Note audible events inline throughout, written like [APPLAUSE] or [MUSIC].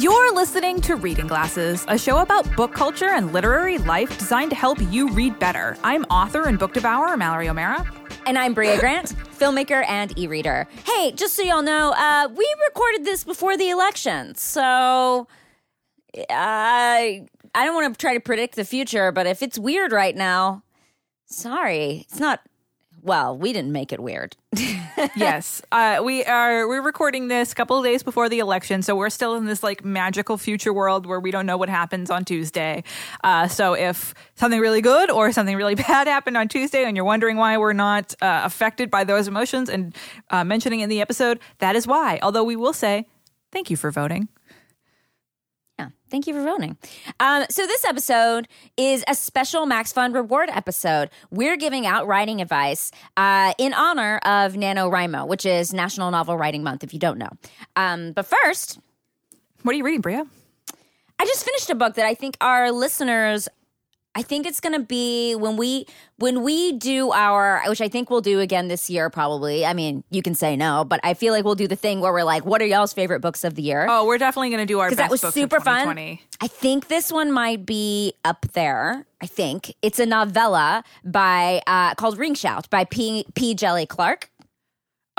You're listening to Reading Glasses, a show about book culture and literary life designed to help you read better. I'm author and book devourer Mallory O'Meara. And I'm Brea Grant, filmmaker and e reader. Hey, just so y'all know, uh, we recorded this before the election. So I, I don't want to try to predict the future, but if it's weird right now, sorry. It's not, well, we didn't make it weird. [LAUGHS] yes, uh, we are. We're recording this a couple of days before the election, so we're still in this like magical future world where we don't know what happens on Tuesday. Uh, so if something really good or something really [LAUGHS] bad happened on Tuesday, and you're wondering why we're not uh, affected by those emotions and uh, mentioning in the episode, that is why. Although we will say thank you for voting. Yeah, thank you for voting. Um, so this episode is a special MaxFun reward episode. We're giving out writing advice uh, in honor of NaNoWriMo, which is National Novel Writing Month, if you don't know. Um, but first, What are you reading, Brea? I just finished a book that I think our listeners I think it's going to be when we when we do our which I think we'll do again this year probably. I mean, you can say no, but I feel like we'll do the thing where we're like, what are y'all's favorite books of the year? Oh, we're definitely going to do our because best that was books super of fun. 2020. I think this one might be up there. I think it's a novella by uh, called Ring Shout by P. P. Djeli Clark.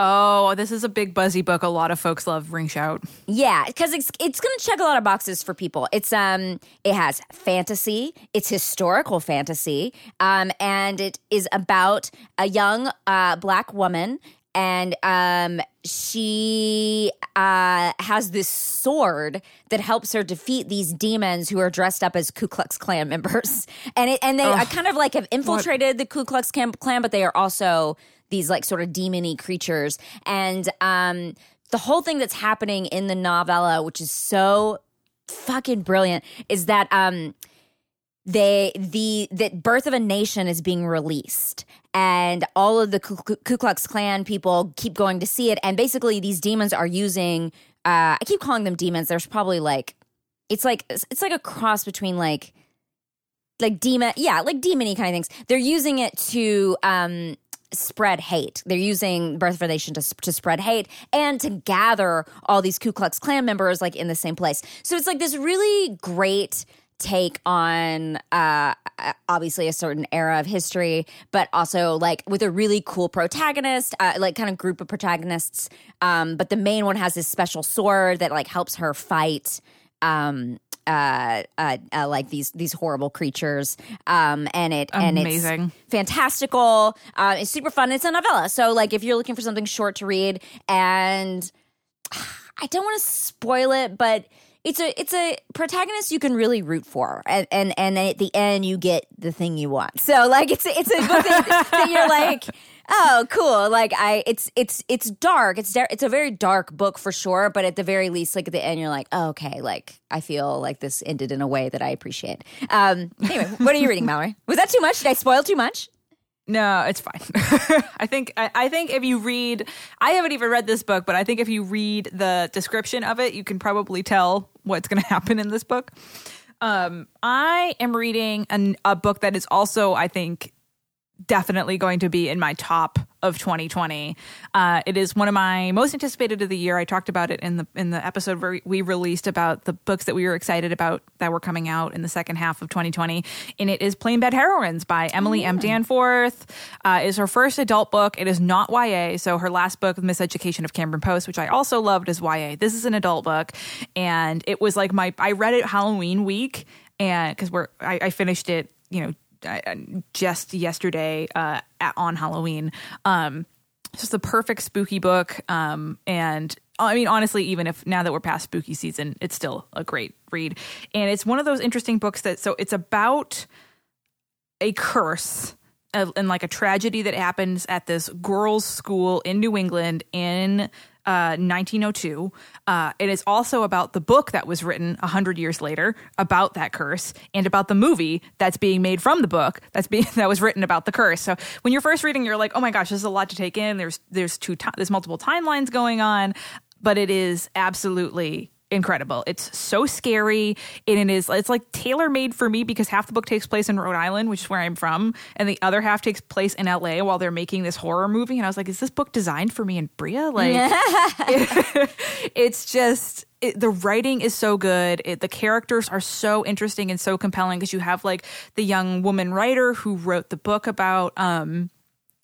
Oh, this is a big buzzy book. A lot of folks love Ring Shout. Yeah, because it's it's going to check a lot of boxes for people. It's um, it has fantasy, it's historical fantasy, um, and it is about a young uh, black woman, and um, she uh has this sword that helps her defeat these demons who are dressed up as Ku Klux Klan [LAUGHS] members, and it and they uh, kind of like have infiltrated the Ku Klux Klan, but they are also these like sort of demony creatures. And um the whole thing that's happening in the novella which is so fucking brilliant is that um they the that birth of a nation is being released. And all of the ku, ku klux klan people keep going to see it. And basically these demons are using uh i keep calling them demons. There's probably like it's like it's like a cross between like like demon yeah like demony kind of things. They're using it to um spread hate. They're using Birth of a Nation to, to spread hate and to gather all these Ku Klux Klan members like in the same place. So it's like this really great take on uh obviously a certain era of history but also like with a really cool protagonist uh, like kind of group of protagonists um but the main one has this special sword that like helps her fight um uh, uh, uh, like these these horrible creatures. Um, and it Amazing. and it's fantastical. Uh, it's super fun. It's a novella, so like if you're looking for something short to read, and [SIGHS] I don't want to spoil it, but it's a it's a protagonist you can really root for, and and and at the end you get the thing you want. So like it's a, it's a book that, [LAUGHS] that you're like. Oh, cool! Like I, it's it's it's dark. It's dar- it's a very dark book for sure. But at the very least, like at the end, you're like, oh, okay, like I feel like this ended in a way that I appreciate. Um, anyway, [LAUGHS] what are you reading, Mallory? Was that too much? Did I spoil too much? No, it's fine. [LAUGHS] I think I, I think if you read, I haven't even read this book, but I think if you read the description of it, you can probably tell what's going to happen in this book. Um, I am reading an, a book that is also, I think, definitely going to be in my top of 2020. Uh, it is one of my most anticipated of the year. I talked about it in the in the episode where we released about the books that we were excited about that were coming out in the second half of 2020. And it is Plain Bad Heroines by Emily M. Danforth. Uh, is her first adult book. It is not YA. So her last book, The Miseducation of Cameron Post, which I also loved, is YA. This is an adult book, and it was like my I read it Halloween week, and because we're I, I finished it, you know just yesterday uh, at, on Halloween. Um, it's just the perfect spooky book. Um, and I mean, honestly, even if now that we're past spooky season, it's still a great read. And it's one of those interesting books that, so it's about a curse and like a tragedy that happens at this girls' school in New England in uh, 1902. Uh, it is also about the book that was written 100 years later about that curse and about the movie that's being made from the book that's being [LAUGHS] that was written about the curse. So when you're first reading, you're like, oh my gosh, there's a lot to take in. There's there's two there's multiple timelines going on, but it is absolutely incredible. It's so scary and it is it's like tailor made for me because half the book takes place in Rhode Island, which is where I'm from, and the other half takes place in LA while they're making this horror movie. And I was like, is this book designed for me and Brea? Like it, [LAUGHS] it's just it, the writing is so good. It, the characters are so interesting and so compelling because you have like the young woman writer who wrote the book about um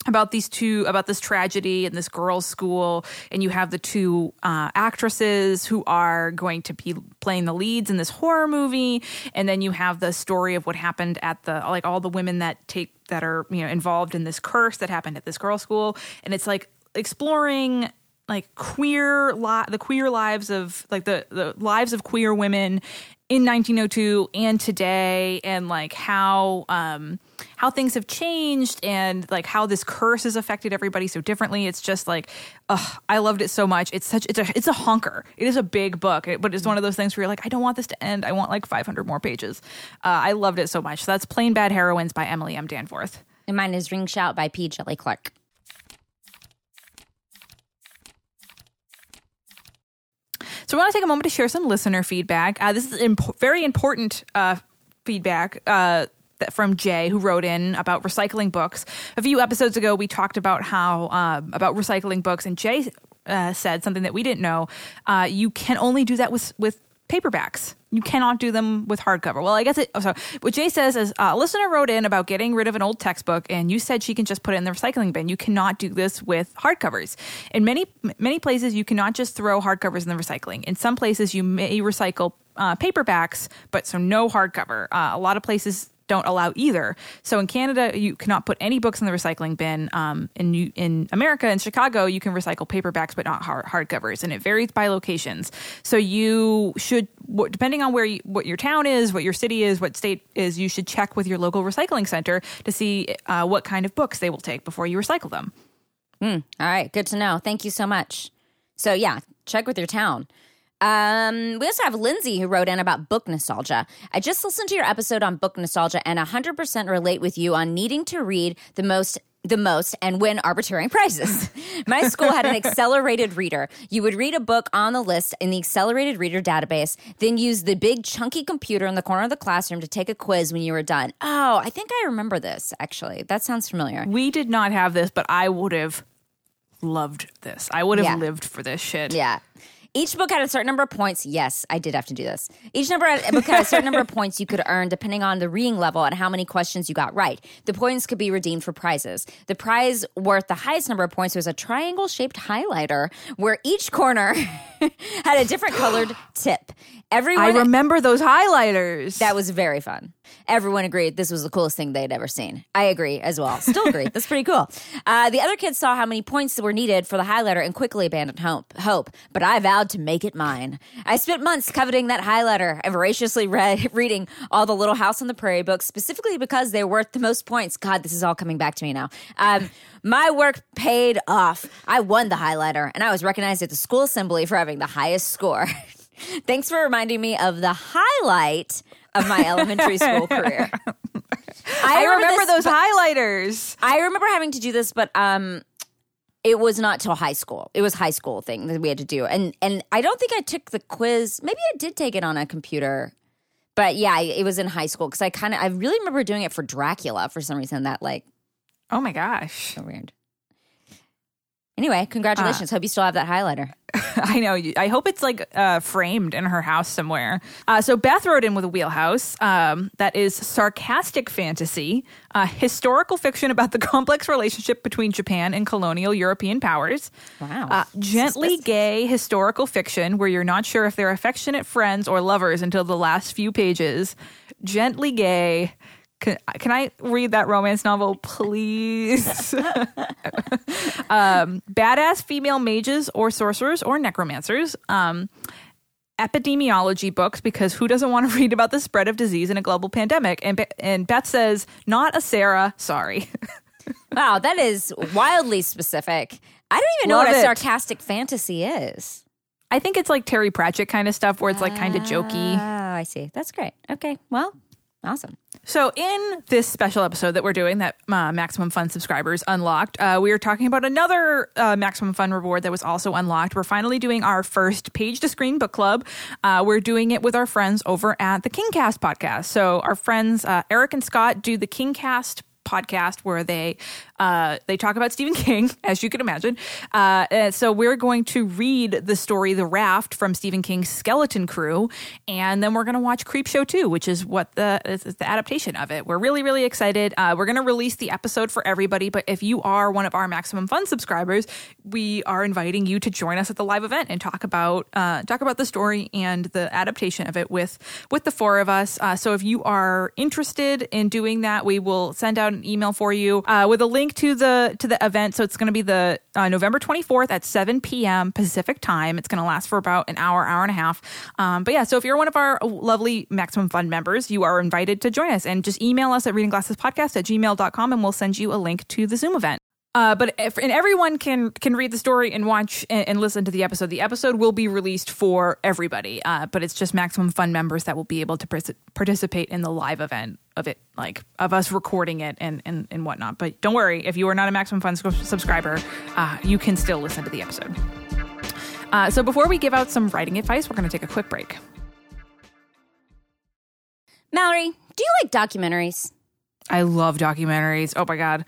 about these two about this tragedy in this girls school and you have the two uh, actresses who are going to be playing the leads in this horror movie and then you have the story of what happened at the like all the women that take that are you know involved in this curse that happened at this girls school and it's like exploring like queer li- the queer lives of like the the lives of queer women in 1902 and today and like how um how things have changed and like how this curse has affected everybody so differently. It's just like ugh, i loved it so much. It's such it's a it's a honker. It is a big book but it's one of those things where you're like i don't want this to end. I want like 500 more pages. Uh, i loved it so much. So that's plain bad heroines by emily m. Danforth. And mine is Ring Shout by P. Djeli Clark. So I want to take a moment to share some listener feedback. Uh, this is imp- very important uh, feedback. Uh, from Jay, who wrote in about recycling books. A few episodes ago, we talked about how uh, about recycling books, and Jay uh, said something that we didn't know. Uh, you can only do that with with paperbacks. You cannot do them with hardcover. Well, I guess it. Oh, so what Jay says is, uh, a listener wrote in about getting rid of an old textbook, and you said she can just put it in the recycling bin. You cannot do this with hardcovers. In many many places, you cannot just throw hardcovers in the recycling. In some places, you may recycle uh, paperbacks, but so no hardcover. Uh, a lot of places don't allow either. So in Canada, you cannot put any books in the recycling bin. Um, in in America, in Chicago, you can recycle paperbacks, but not hard hardcovers, and it varies by locations. So you should, depending on where you, what your town is, what your city is, what state is, you should check with your local recycling center to see uh, what kind of books they will take before you recycle them. All right, good to know. Thank you so much. So yeah, check with your town. Um, we also have Lindsay who wrote in about book nostalgia. I just listened to your episode on book nostalgia and 100% relate with you on needing to read the most the most and win arbitrary [LAUGHS] prizes. My school had an [LAUGHS] accelerated reader. You would read a book on the list in the accelerated reader database, then use the big chunky computer in the corner of the classroom to take a quiz when you were done. Oh, I think I remember this actually. That sounds familiar. We did not have this, but I would have loved this. I would have Yeah. lived for this shit. Yeah. Each book had a certain number of points. Yes, I did have to do this. Each number book had a certain number of points you could earn depending on the reading level and how many questions you got right. The points could be redeemed for prizes. The prize worth the highest number of points was a triangle shaped highlighter where each corner [LAUGHS] had a different colored tip. Everyone I remember those highlighters. that was very fun. Everyone agreed this was the coolest thing they'd ever seen. I agree as well. Still [LAUGHS] agree. That's pretty cool. Uh, the other kids saw how many points were needed for the highlighter and quickly abandoned hope. Hope, but I vowed to make it mine. I spent months coveting that highlighter and voraciously read, [LAUGHS] reading all the Little House on the Prairie books, specifically because they're worth the most points. God, this is all coming back to me now. Um, my work paid off. I won the highlighter, and I was recognized at the school assembly for having the highest score. [LAUGHS] Thanks for reminding me of the highlight of my [LAUGHS] elementary school career. I remember this, those highlighters. I remember having to do this, but um, it was not till high school. It was high school thing that we had to do, and and I don't think I took the quiz. Maybe I did take it on a computer, but yeah, it was in high school because I kind of I really remember doing it for Dracula for some reason. That like Oh my gosh. so weird. Anyway, congratulations. Hope you still have that highlighter. [LAUGHS] I know. I hope it's like uh, framed in her house somewhere. Uh, so Beth wrote in with a wheelhouse um, that is sarcastic fantasy, uh, historical fiction about the [LAUGHS] complex relationship between Japan and colonial European powers. Wow. Uh, gently Suspicious. gay historical fiction where you're not sure if they're affectionate friends or lovers until the last few pages. Gently gay. Can, can I read that romance novel, please? [LAUGHS] um, badass female mages or sorcerers or necromancers. Um, epidemiology books because who doesn't want to [LAUGHS] read about the spread of disease in a global pandemic? And and Beth says, not a Sarah. Sorry. [LAUGHS] Wow, that is wildly specific. I don't even know Love what a sarcastic fantasy is. I think it's like Terry Pratchett kind of stuff where it's like kind of jokey. Oh, I see. That's great. Okay. Well, awesome. So, in this special episode that we're doing, that uh, Maximum Fun subscribers unlocked, uh, we are talking about another uh, Maximum Fun reward that was also unlocked. We're finally doing our first page to screen book club. Uh, we're doing it with our friends over at the Kingcast podcast. So, our friends uh, Eric and Scott do the Kingcast podcast where they Uh, they talk about Stephen King, [LAUGHS] as you can imagine. Uh, so we're going to read the story The Raft from Stephen King's Skeleton Crew, and then we're going to watch Creepshow 2, which is what the is the adaptation of it. We're really really excited. Uh, we're going to release the episode for everybody, but if you are one of our Maximum Fun subscribers, we are inviting you to join us at the live event and talk about uh, talk about the story and the adaptation of it with with the four of us. Uh, so if you are interested in doing that, we will send out an email for you uh, with a link to the to the event. So it's going to be the uh, November 24th at 7 p.m. Pacific time. It's going to last for about an hour, hour and a half. Um, but yeah, so if you're one of our lovely Maximum Fun members, you are invited to join us and just email us at readingglassespodcast at gmail.com and we'll send you a link to the Zoom event. Uh, but if, and everyone can can read the story and watch and, and, listen to the episode. The episode will be released for everybody, uh, but it's just Maximum Fun members that will be able to pr- participate in the live event of it, like of us recording it and and, and whatnot. But don't worry, if you are not a Maximum Fun subscriber, uh, you can still listen to the episode. Uh, so before we give out some writing advice, we're going to take a quick break. Mallory, do you like documentaries? I love documentaries. Oh my god.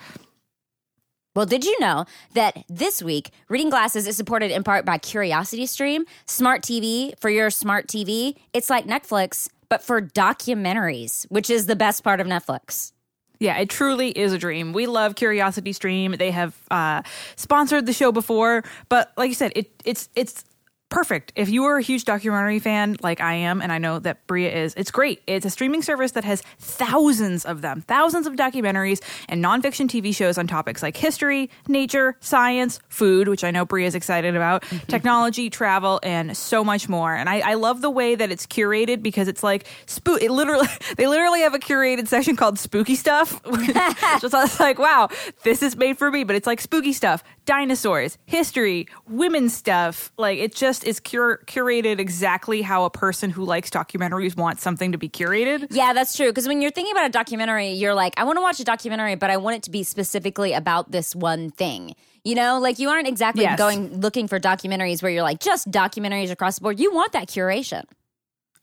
Well, did you know that this week, Reading Glasses is supported in part by Curiosity Stream, smart TV for your smart TV? It's like Netflix, but for documentaries, which is the best part of Netflix. Yeah, it truly is a dream. We love Curiosity Stream. They have uh, sponsored the show before, but like you said, it, it's it's perfect. If you are a huge documentary fan like I am, and I know that Brea is, it's great. It's a streaming service that has thousands of them, thousands of documentaries and nonfiction TV shows on topics like history, nature, science, food, which I know Brea is excited about, mm-hmm. technology, travel, and so much more. And I, I, love the way that it's curated because it's like spook. It literally, [LAUGHS] they literally have a curated section called spooky stuff. so I was like, wow, this is made for me. But it's like spooky stuff, dinosaurs, history, women's stuff. Like it just is cur- curated exactly how a person who likes documentaries wants something to be curated. Yeah, that's true. Because when you're thinking about a documentary, you're like, I want to watch a documentary, but I want it to be specifically about this one thing. You know, like you aren't exactly yes. going looking for documentaries where you're like just documentaries across the board. You want that curation.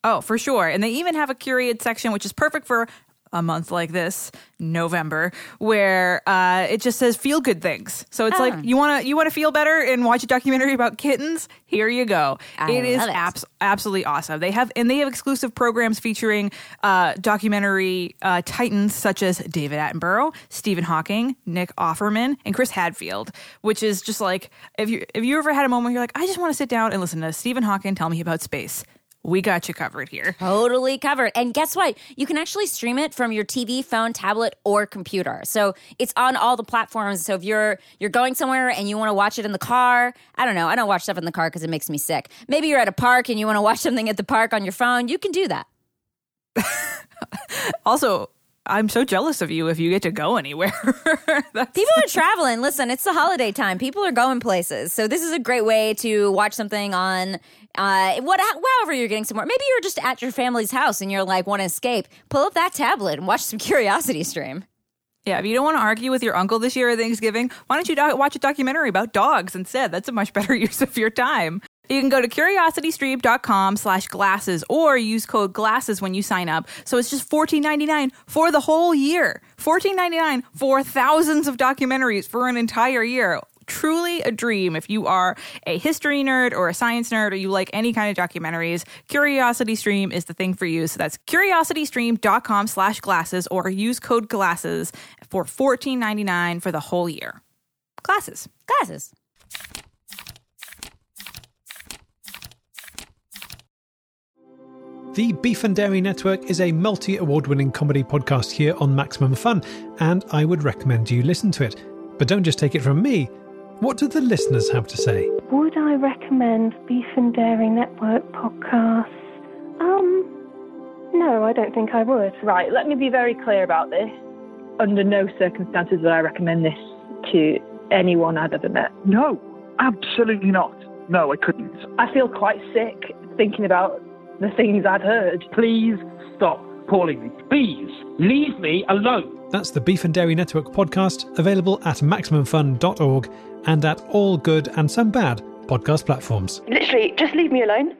Oh, for sure. And they even have a curated section, which is perfect for a month like this, November, where uh, it just says feel good things. So it's oh. like you want to you want to feel better and watch a documentary about kittens. Here you go. I it is it. Abs- absolutely awesome. They have and they have exclusive programs featuring uh, documentary uh, titans such as David Attenborough, Stephen Hawking, Nick Offerman, and Chris Hadfield. Which is just like if you if you ever had a moment where you're like, I just want to sit down and listen to Stephen Hawking tell me about space we got you covered here. Totally covered. And guess what? You can actually stream it from your TV, phone, tablet, or computer. So it's on all the platforms. So if you're you're going somewhere and you want to watch it in the car, I don't know. I don't watch stuff in the car because it makes me sick. Maybe you're at a park and you want to watch something at the park on your phone. You can do that. [LAUGHS] also, I'm so jealous of you if you get to go anywhere. [LAUGHS] People are traveling. Listen, it's the holiday time. People are going places. So this is a great way to watch something on uh, what, however you're getting somewhere. Maybe you're just at your family's house and you're like, want to escape. Pull up that tablet and watch some [LAUGHS] Curiosity Stream. Yeah, if you don't want to argue with your uncle this year at Thanksgiving, why don't you do- watch a documentary about dogs instead? That's a much better [LAUGHS] use of your time. You can go to curiositystream.com slash glasses or use code glasses when you sign up. So it's just $14.99 for the whole year. $14.99 for thousands of documentaries for an entire year. Truly a dream if you are a history nerd or a science nerd or you like any kind of documentaries. Curiosity Stream is the thing for you. So that's curiositystream.com slash glasses or use code glasses for $14.99 for the whole year. Glasses. Glasses. The Beef and Dairy Network is a multi award winning comedy podcast here on Maximum Fun, and I would recommend you listen to it. But don't just take it from me. What do the listeners have to say? Would I recommend Beef and Dairy Network podcasts? Um, no, I don't think I would. Right, let me be very clear about this. Under no circumstances would I recommend this to anyone I've ever met. No, absolutely not. No, I couldn't. I feel quite sick thinking about the things I've heard. Please stop calling me. Please leave me alone. That's the Beef and Dairy Network podcast, available at MaximumFun.org and at all good and some bad podcast platforms. Literally, just leave me alone.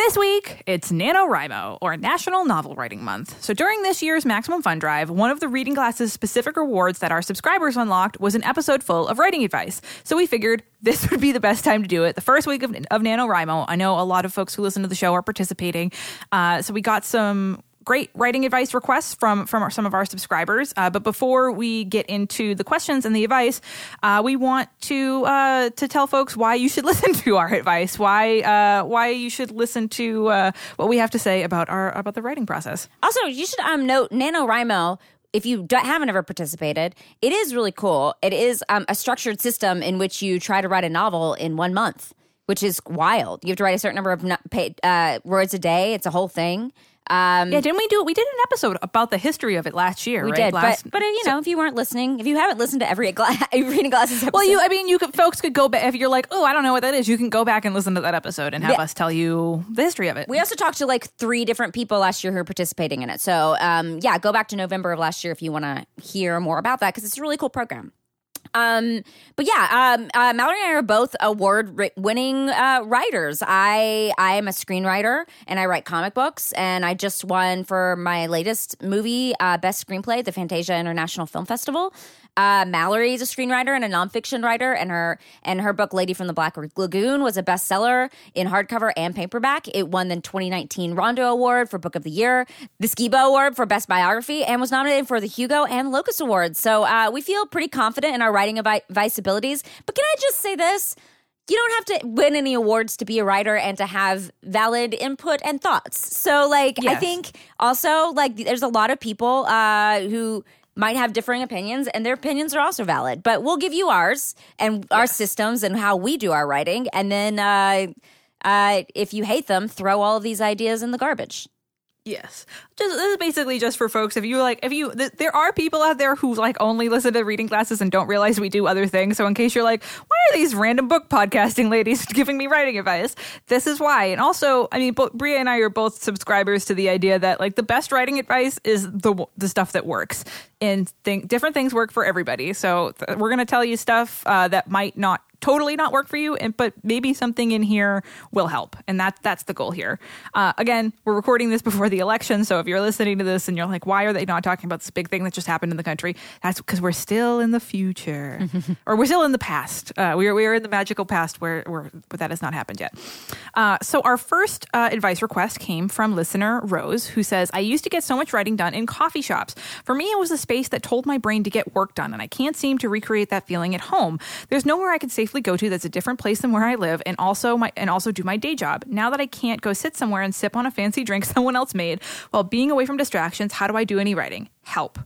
This week, it's NaNoWriMo, or National Novel Writing Month. So during this year's Maximum Fun Drive, one of the Reading Glasses specific rewards that our subscribers unlocked was an episode full of writing advice. So we figured [LAUGHS] this would be the best time to do it. The first week of, of NaNoWriMo. I know a lot of folks who listen to the show are participating. Uh, so we got some great writing advice requests from from our, some of our subscribers. Uh, but before we get into the questions and the advice, uh, we want to uh, to tell folks why you should [LAUGHS] listen to our advice, why uh, why you should listen to uh, what we have to say about our about the writing process. Also, you should um, note NaNoWriMo. If you haven't ever participated, it is really cool. It is um, a structured system in which you try to write a novel in one month, which is wild. You have to write a certain number of no- uh, words a day. It's a whole thing. Um, Yeah, didn't we do? It? We did an episode about the history of it last year. we right? did, Last- but but you know, if you weren't listening, if you haven't listened to every gla- [LAUGHS] reading glasses episode, Well, you, I mean, you could, folks could go back if you're like, oh, I don't know what that is. You can go back and listen to that episode and have Yeah. us tell you the history of it. We also talked to like three different people last year who are participating in it. So, um, yeah, go back to November of last year if you want to hear more about that because it's a really cool program. Um, but yeah, um, uh, Mallory and I are both award-winning uh, writers. I I am a screenwriter and I write comic books, and I just won for my latest movie uh, best screenplay, the Fantasia International Film Festival. Uh, Mallory is a screenwriter and a nonfiction writer, and her and her book "Lady from the Black Lagoon" was a bestseller in hardcover and paperback. It won the 2019 Rondo Award for Book of the Year, the Skibo Award for Best Biography, and was nominated for the Hugo and Locus Awards. So uh, we feel pretty confident in our writing advi- advice abilities. But can I just say this? You don't have to win any awards to be a writer and to have valid input and thoughts. So, like, I think also, like, there's a lot of people uh, who might have differing opinions and their opinions are also valid but we'll give you ours and our systems and how we do our writing and then uh, uh, if you hate them throw all of these ideas in the garbage Yes. Just this is basically just for folks if you like if you th- there are people out there who like only listen to Reading Glasses and don't realize we do other things. So in case you're like, why are these random book podcasting ladies [LAUGHS] giving me writing advice? This is why. And also, I mean, Brea and I are both subscribers to the idea that like the best writing advice is the the stuff that works. And think different things work for everybody. So th- we're going to tell you stuff uh, that might not totally not work for you and but maybe something in here will help. And that that's the goal here. Uh, again we're recording this before the election so if you're listening to this and you're like why are they not talking about this big thing that just happened in the country? That's because we're still in the future. [LAUGHS] Or we're still in the past. Uh, we're, we're in the magical past where, where, that has not happened yet. Uh, so our first uh, advice request came from listener rose who says i used to get so much writing done in coffee shops. For me it was a space that told my brain to get work done and i can't seem to recreate that feeling at home. There's nowhere i could safely go to that's a different place than where i live and also my and also do my day job. Now that i can't go sit somewhere and sip on a fancy drink [LAUGHS] someone else made while being away from distractions how do i do any writing? Help.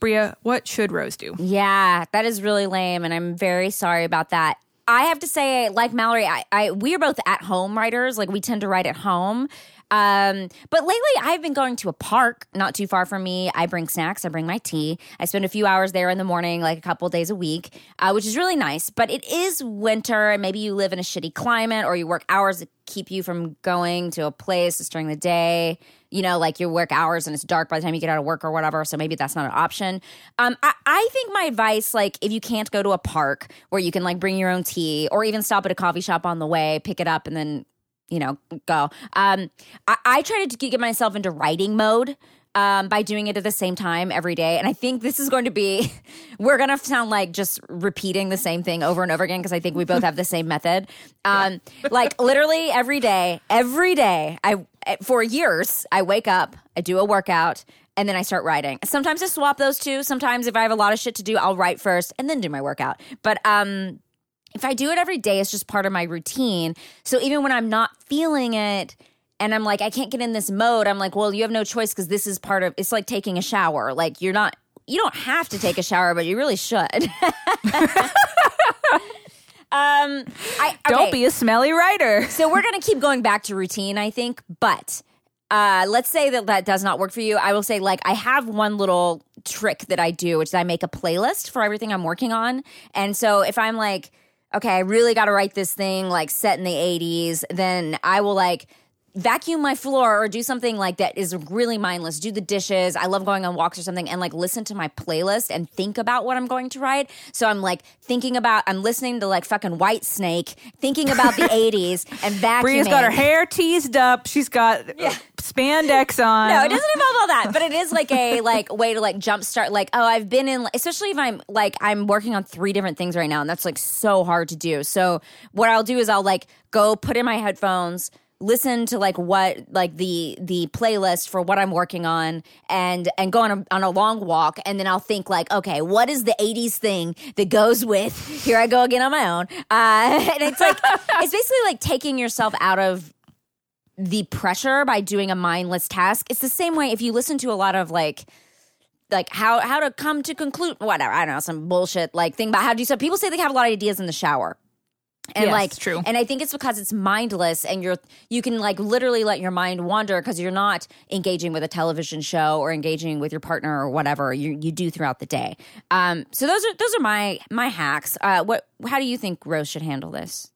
Brea what should rose do? Yeah that is really lame and i'm very sorry about that. I have to say like mallory i, I we are both at home writers. Like we tend to write at home um, but lately I've been going to a park not too far from me. I bring snacks, I bring my tea. I spend a few hours there in the morning, like a couple days a week, uh, which is really nice. But it is winter, and maybe you live in a shitty climate or you work hours that keep you from going to a place during the day. You know, like your work hours and it's dark by the time you get out of work or whatever. So maybe that's not an option. Um, I, I think my advice, like, if you can't go to a park where you can like bring your own tea or even stop at a coffee shop on the way, pick it up, and then you know, go. Um, I, I try to get myself into writing mode um, by doing it at the same time every day. And I think this is going to be, [LAUGHS] we're going to sound like just repeating the same thing over and over again because I think we both have the same method. [LAUGHS] Um, like literally every day, every day, I, for years, I wake up, I do a workout, and then I start writing. Sometimes I swap those two. Sometimes if I have a lot of shit to do, I'll write first and then do my workout. But, um, if I do it every day, it's just part of my routine. So even when I'm not feeling it and I'm like, I can't get in this mode, I'm like, well, you have no choice because this is part of it's like taking a shower. Like you're not you don't have to take a shower, but you really should. [LAUGHS] um I don't be a smelly writer [LAUGHS] So we're going to keep going back to routine, I think, but uh, let's say that that does not work for you. I will say, like, I have one little trick that I do, which is I make a playlist for everything I'm working on. And so if I'm like, okay, I really got to write this thing like set in the 80s, then I will like vacuum my floor or do something like that is really mindless. Do the dishes. I love going on walks or something and like listen to my playlist and think about what I'm going to write. So I'm like thinking about, I'm listening to like fucking Whitesnake, thinking about the [LAUGHS] 80s and vacuuming. Brea's got her hair teased up. She's got uh, spandex on. No, it doesn't involve all that, but it is like a like way to like jumpstart. Like, oh, I've been in, especially if I'm like I'm working on three different things right now, and that's like so hard to do. So what I'll do is I'll like go put in my headphones, listen to like what like the the playlist for what I'm working on, and and go on a, on a long walk, and then I'll think like, okay, what is the '80s thing that goes with? [LAUGHS] Here I go again on my own, uh, [LAUGHS] and it's like [LAUGHS] it's basically like taking yourself out of the pressure by doing a mindless task. It's the same way if you listen to a lot of like like how how to come to conclude whatever I don't know some bullshit like thing about how do so People say they have a lot of ideas in the shower. And Yes, like true. and I think it's because it's mindless and you're you can like literally let your mind wander because you're not engaging with a television show or engaging with your partner or whatever you you do throughout the day. Um so those are those are my my hacks. Uh what how do you think Rose should handle this?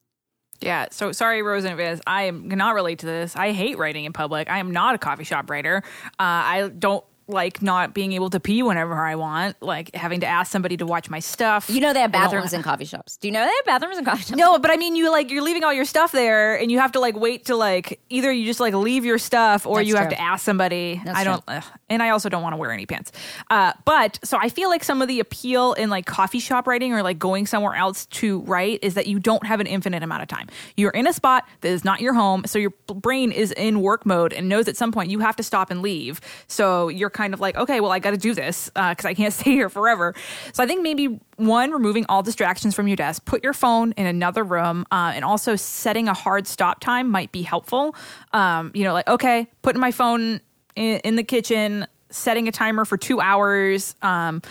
Yeah, so sorry, Rose and Viz. I am cannot relate to this. I hate writing in public. I am not a coffee shop writer. Uh, I don't like not being able to pee whenever I want, like having to ask somebody to watch my stuff. You know they have bathrooms in coffee shops. Do you know they have bathrooms in coffee shops? No, but I mean, you like you're leaving all your stuff there, and you have to like wait to like either you just like leave your stuff, or That's you have to ask somebody. That's I don't, ugh. and I also don't want to wear any pants. Uh, but so I feel like some of the appeal in like coffee shop writing or like going somewhere else to write is that you don't have an infinite amount of time. You're in a spot that is not your home, so your brain is in work mode and knows at some point you have to stop and leave. So you're kind of like, okay, well, I got to do this because I can't [LAUGHS] stay here forever. So I think maybe one, removing all distractions from your desk, put your phone in another room, uh, and also setting a hard stop time might be helpful. Um, you know, like, okay, putting my phone in, in the kitchen, setting a timer for two hours. Um,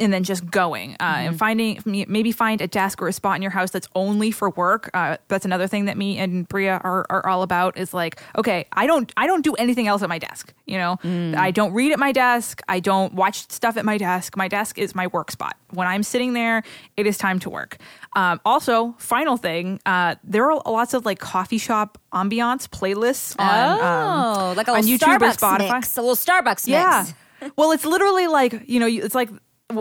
and then just going uh, and finding maybe find a desk or a spot in your house that's only for work. Uh, that's another thing that me and Brea are, are all about. Is like, okay, I don't I don't do anything else at my desk. You know, I don't read at my desk. I don't watch stuff at my desk. My desk is my work spot. When I'm sitting there, it is time to work. Um, also, final thing, uh, there are lots of like coffee shop ambiance playlists on um, Oh, like a on little YouTube or Starbucks Spotify. mix. A little Starbucks mix. Yeah. well, it's literally like you know, it's like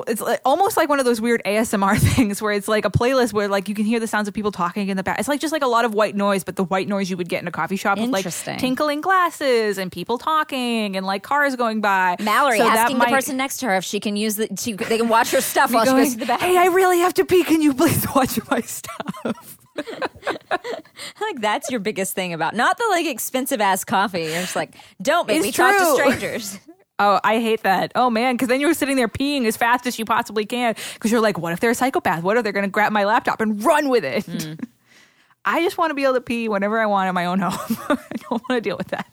it's like, almost like one of those weird ASMR [LAUGHS] things where it's like a playlist where like you can hear the sounds of people talking in the back. It's like just like a lot of white noise, but the white noise you would get in a coffee shop with like tinkling glasses and people talking and like cars going by. Mallory So asking the person next to her if she can use the she, they can watch her stuff [LAUGHS] while she goes to the bathroom. Hey, I really have to pee. Can you please [LAUGHS] watch my stuff? like that's your biggest thing about not the like expensive ass coffee. You're just like, don't make It's me talk to strangers. Oh, I hate that. Oh man, because then you're sitting there peeing as fast as you possibly can because you're like, what if they're a psychopath? What if they're going to grab my laptop and run with it? [LAUGHS] I just want to be able to pee whenever I want in my own [LAUGHS] home. I don't want to deal with that.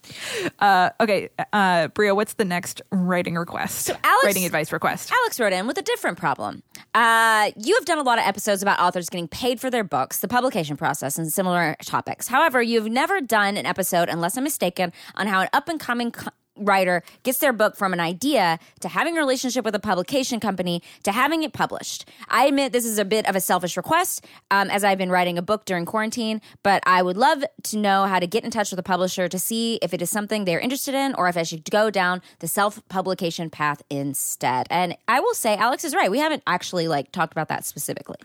Uh, okay, uh, Brea, what's the next writing request? Alex- writing advice request. Alex wrote in with a different problem. Uh, you have done a lot of episodes about authors getting paid for their books, the publication process, and similar topics. However, you've never done an episode, unless I'm mistaken, on how an up and coming co- writer gets their book from an idea to having a relationship with a publication company to having it published. I admit this is a bit of a selfish request, um, as I've been writing a book during quarantine, but I would love to know how to get in touch with a publisher to see if it is something they're interested in or if I should go down the self publication path instead. And I will say, Alex is right. We haven't actually like talked about that specifically.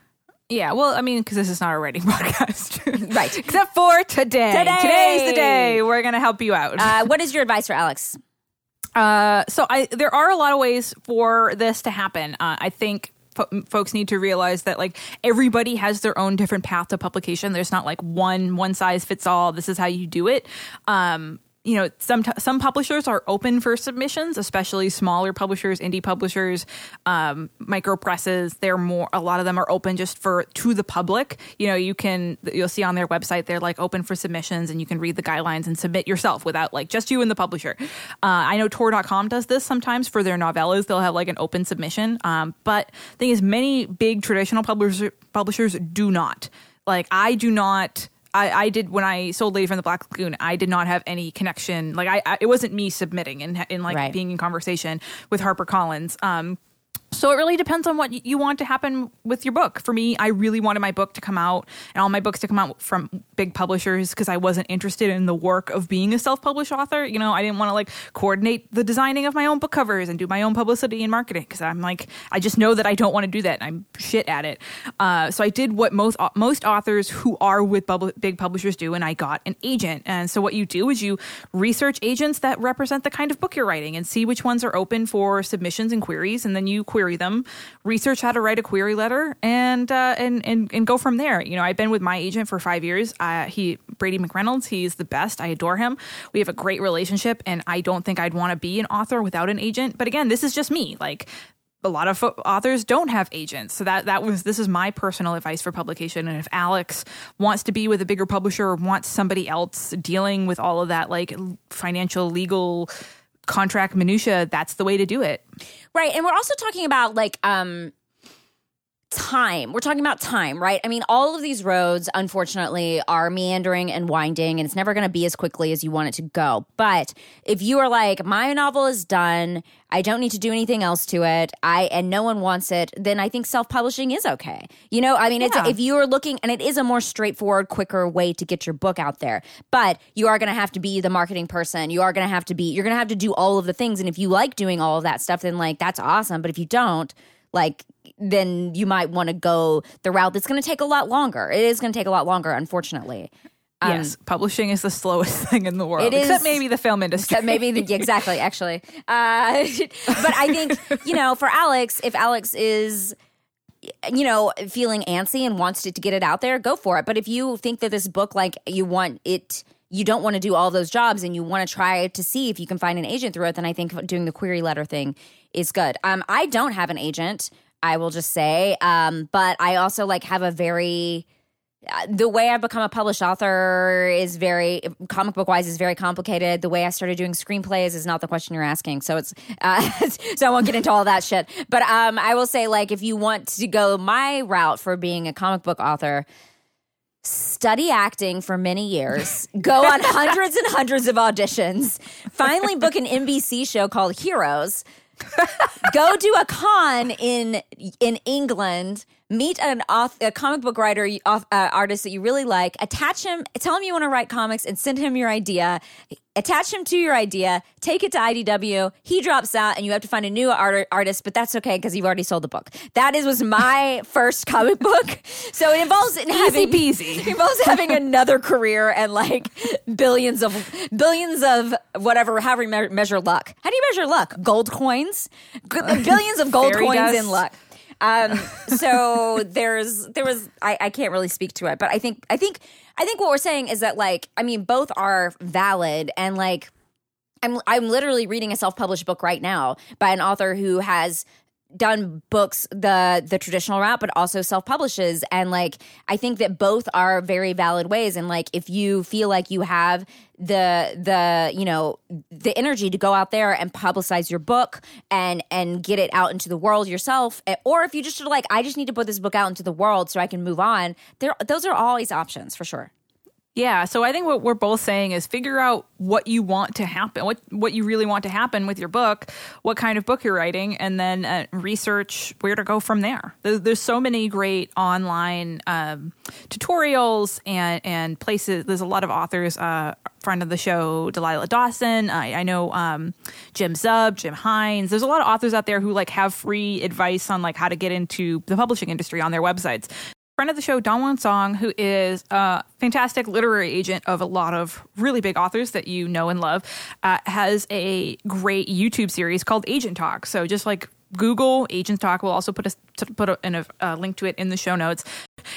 Yeah, well, I mean, because this is not a writing [LAUGHS] podcast. Right. Except for today. Today. Today's the day. We're going to help you out. Uh, what is your advice for Alex? Uh, so I there are a lot of ways for this to happen. Uh, I think fo- folks need to realize that like everybody has their own different path to publication. There's not like one one size fits all. This is how you do it. Um, you know, some some publishers are open for submissions, especially smaller publishers, indie publishers, um, micro presses. They're more. A lot of them are open just for to the public. You know, you can you'll see on their website they're like open for submissions, and you can read the guidelines and submit yourself without like just you and the publisher. Uh, I know Tor.com does this sometimes for their novellas. They'll have like an open submission. Um, but thing is, many big traditional publishers publishers do not. Like I do not. I, I did when I sold Lady from the Black Lagoon. I did not have any connection. Like I, I it wasn't me submitting and in like Right. being in conversation with HarperCollins. Um, So it really depends on what you want to happen with your book. For me, I really wanted my book to come out and all my books to come out from big publishers because I wasn't interested in the work of being a self-published author. You know, I didn't want to like coordinate the designing of my own book covers and do my own publicity and marketing because I'm like I just know that I don't want to do that. And I'm shit at it. Uh, so I did what most most authors who are with bub- big publishers do, and I got an agent. And so what you do is you research agents that represent the kind of book you're writing and see which ones are open for submissions and queries, and then you query them, research how to write a query letter, and uh, and and and go from there. You know, I've been with my agent for five years. Uh, he Brady McReynolds. He's the best. I adore him. We have a great relationship, and I don't think I'd want to be an author without an agent. But again, this is just me. Like a lot of authors don't have agents so that that was this is my personal advice for publication and if alex wants to be with a bigger publisher or wants somebody else dealing with all of that like financial legal contract minutia that's the way to do it Right. And we're also talking about like um time. We're talking about time, right? I mean, all of these roads unfortunately are meandering and winding and it's never going to be as quickly as you want it to go. But if you are like my novel is done, I don't need to do anything else to it, I and no one wants it, then I think self-publishing is okay. You know, I mean, it's if you are looking and it is a more straightforward, quicker way to get your book out there. But you are going to have to be the marketing person. You are going to have to be you're going to have to do all of the things and if you like doing all of that stuff then like that's awesome, but if you don't, like then you might want to go the route that's going to take a lot longer. It is going to take a lot longer unfortunately. Um, yes publishing is the slowest [LAUGHS] thing in the world It is- except maybe the film industry Except maybe the, exactly, [LAUGHS] actually. Uh, [LAUGHS] but I think you know, for Alex, if Alex is you know feeling antsy and wants to, to get it out there, go for it. But if you think that this book, like you want it. You don't want to do all those jobs, and you want to try to see if you can find an agent through it. Then I think doing the query letter thing is good. Um, I don't have an agent. I will just say, um, but I also like have a very uh, the way I've become a published author is very comic book wise is very complicated. The way I started doing screenplays is not the question you're asking. So it's uh, [LAUGHS] so I won't get into all that shit. But um, I will say like if you want to go my route for being a comic book author. Study acting for many years, [LAUGHS] go on hundreds and hundreds of auditions, finally book an NBC show called Heroes, go do a con in in England, meet an auth- a comic book writer uh, artist that you really like, attach him, tell him you want to write comics, and send him your idea. Attach him to your idea, take it to IDW. He drops out, and you have to find a new art- artist, but that's okay because you've already sold the book. That is was my [LAUGHS] first comic book, so it involves in having peasy. [LAUGHS] it involves having another career and like billions of billions of whatever however you me- measure luck how do you measure luck gold coins billions of gold Fairy coins dust. in luck um so there's there was I, I can't really speak to it but i think i think i think what we're saying is that like i mean both are valid and like I'm I'm literally reading a self-published book right now by an author who has done books the the traditional route but also self-publishes. And like I think that both are very valid ways. And like if you feel like you have the the you know the energy to go out there and publicize your book and and get it out into the world yourself eh, or if you just are like I just need to put this book out into the world so I can move on there those are always options for sure Yeah, so I think what we're both saying is figure out what you want to happen, what what you really want to happen with your book, what kind of book you're writing, and then uh, research where to go from there. There's, there's so many great online um, tutorials and and places. There's a lot of authors. Uh, friend of the show, Delilah Dawson. I, I know um, Jim Zub, Jim Hines. There's a lot of authors out there who like have free advice on like how to get into the publishing industry on their websites friend of the show, DongWon Song, who is a fantastic literary agent of a lot of really big authors that you know and love, uh, has a great YouTube series called Agent Talk. So just like Google Agent Talk, we'll also put a put a, a link to it in the show notes.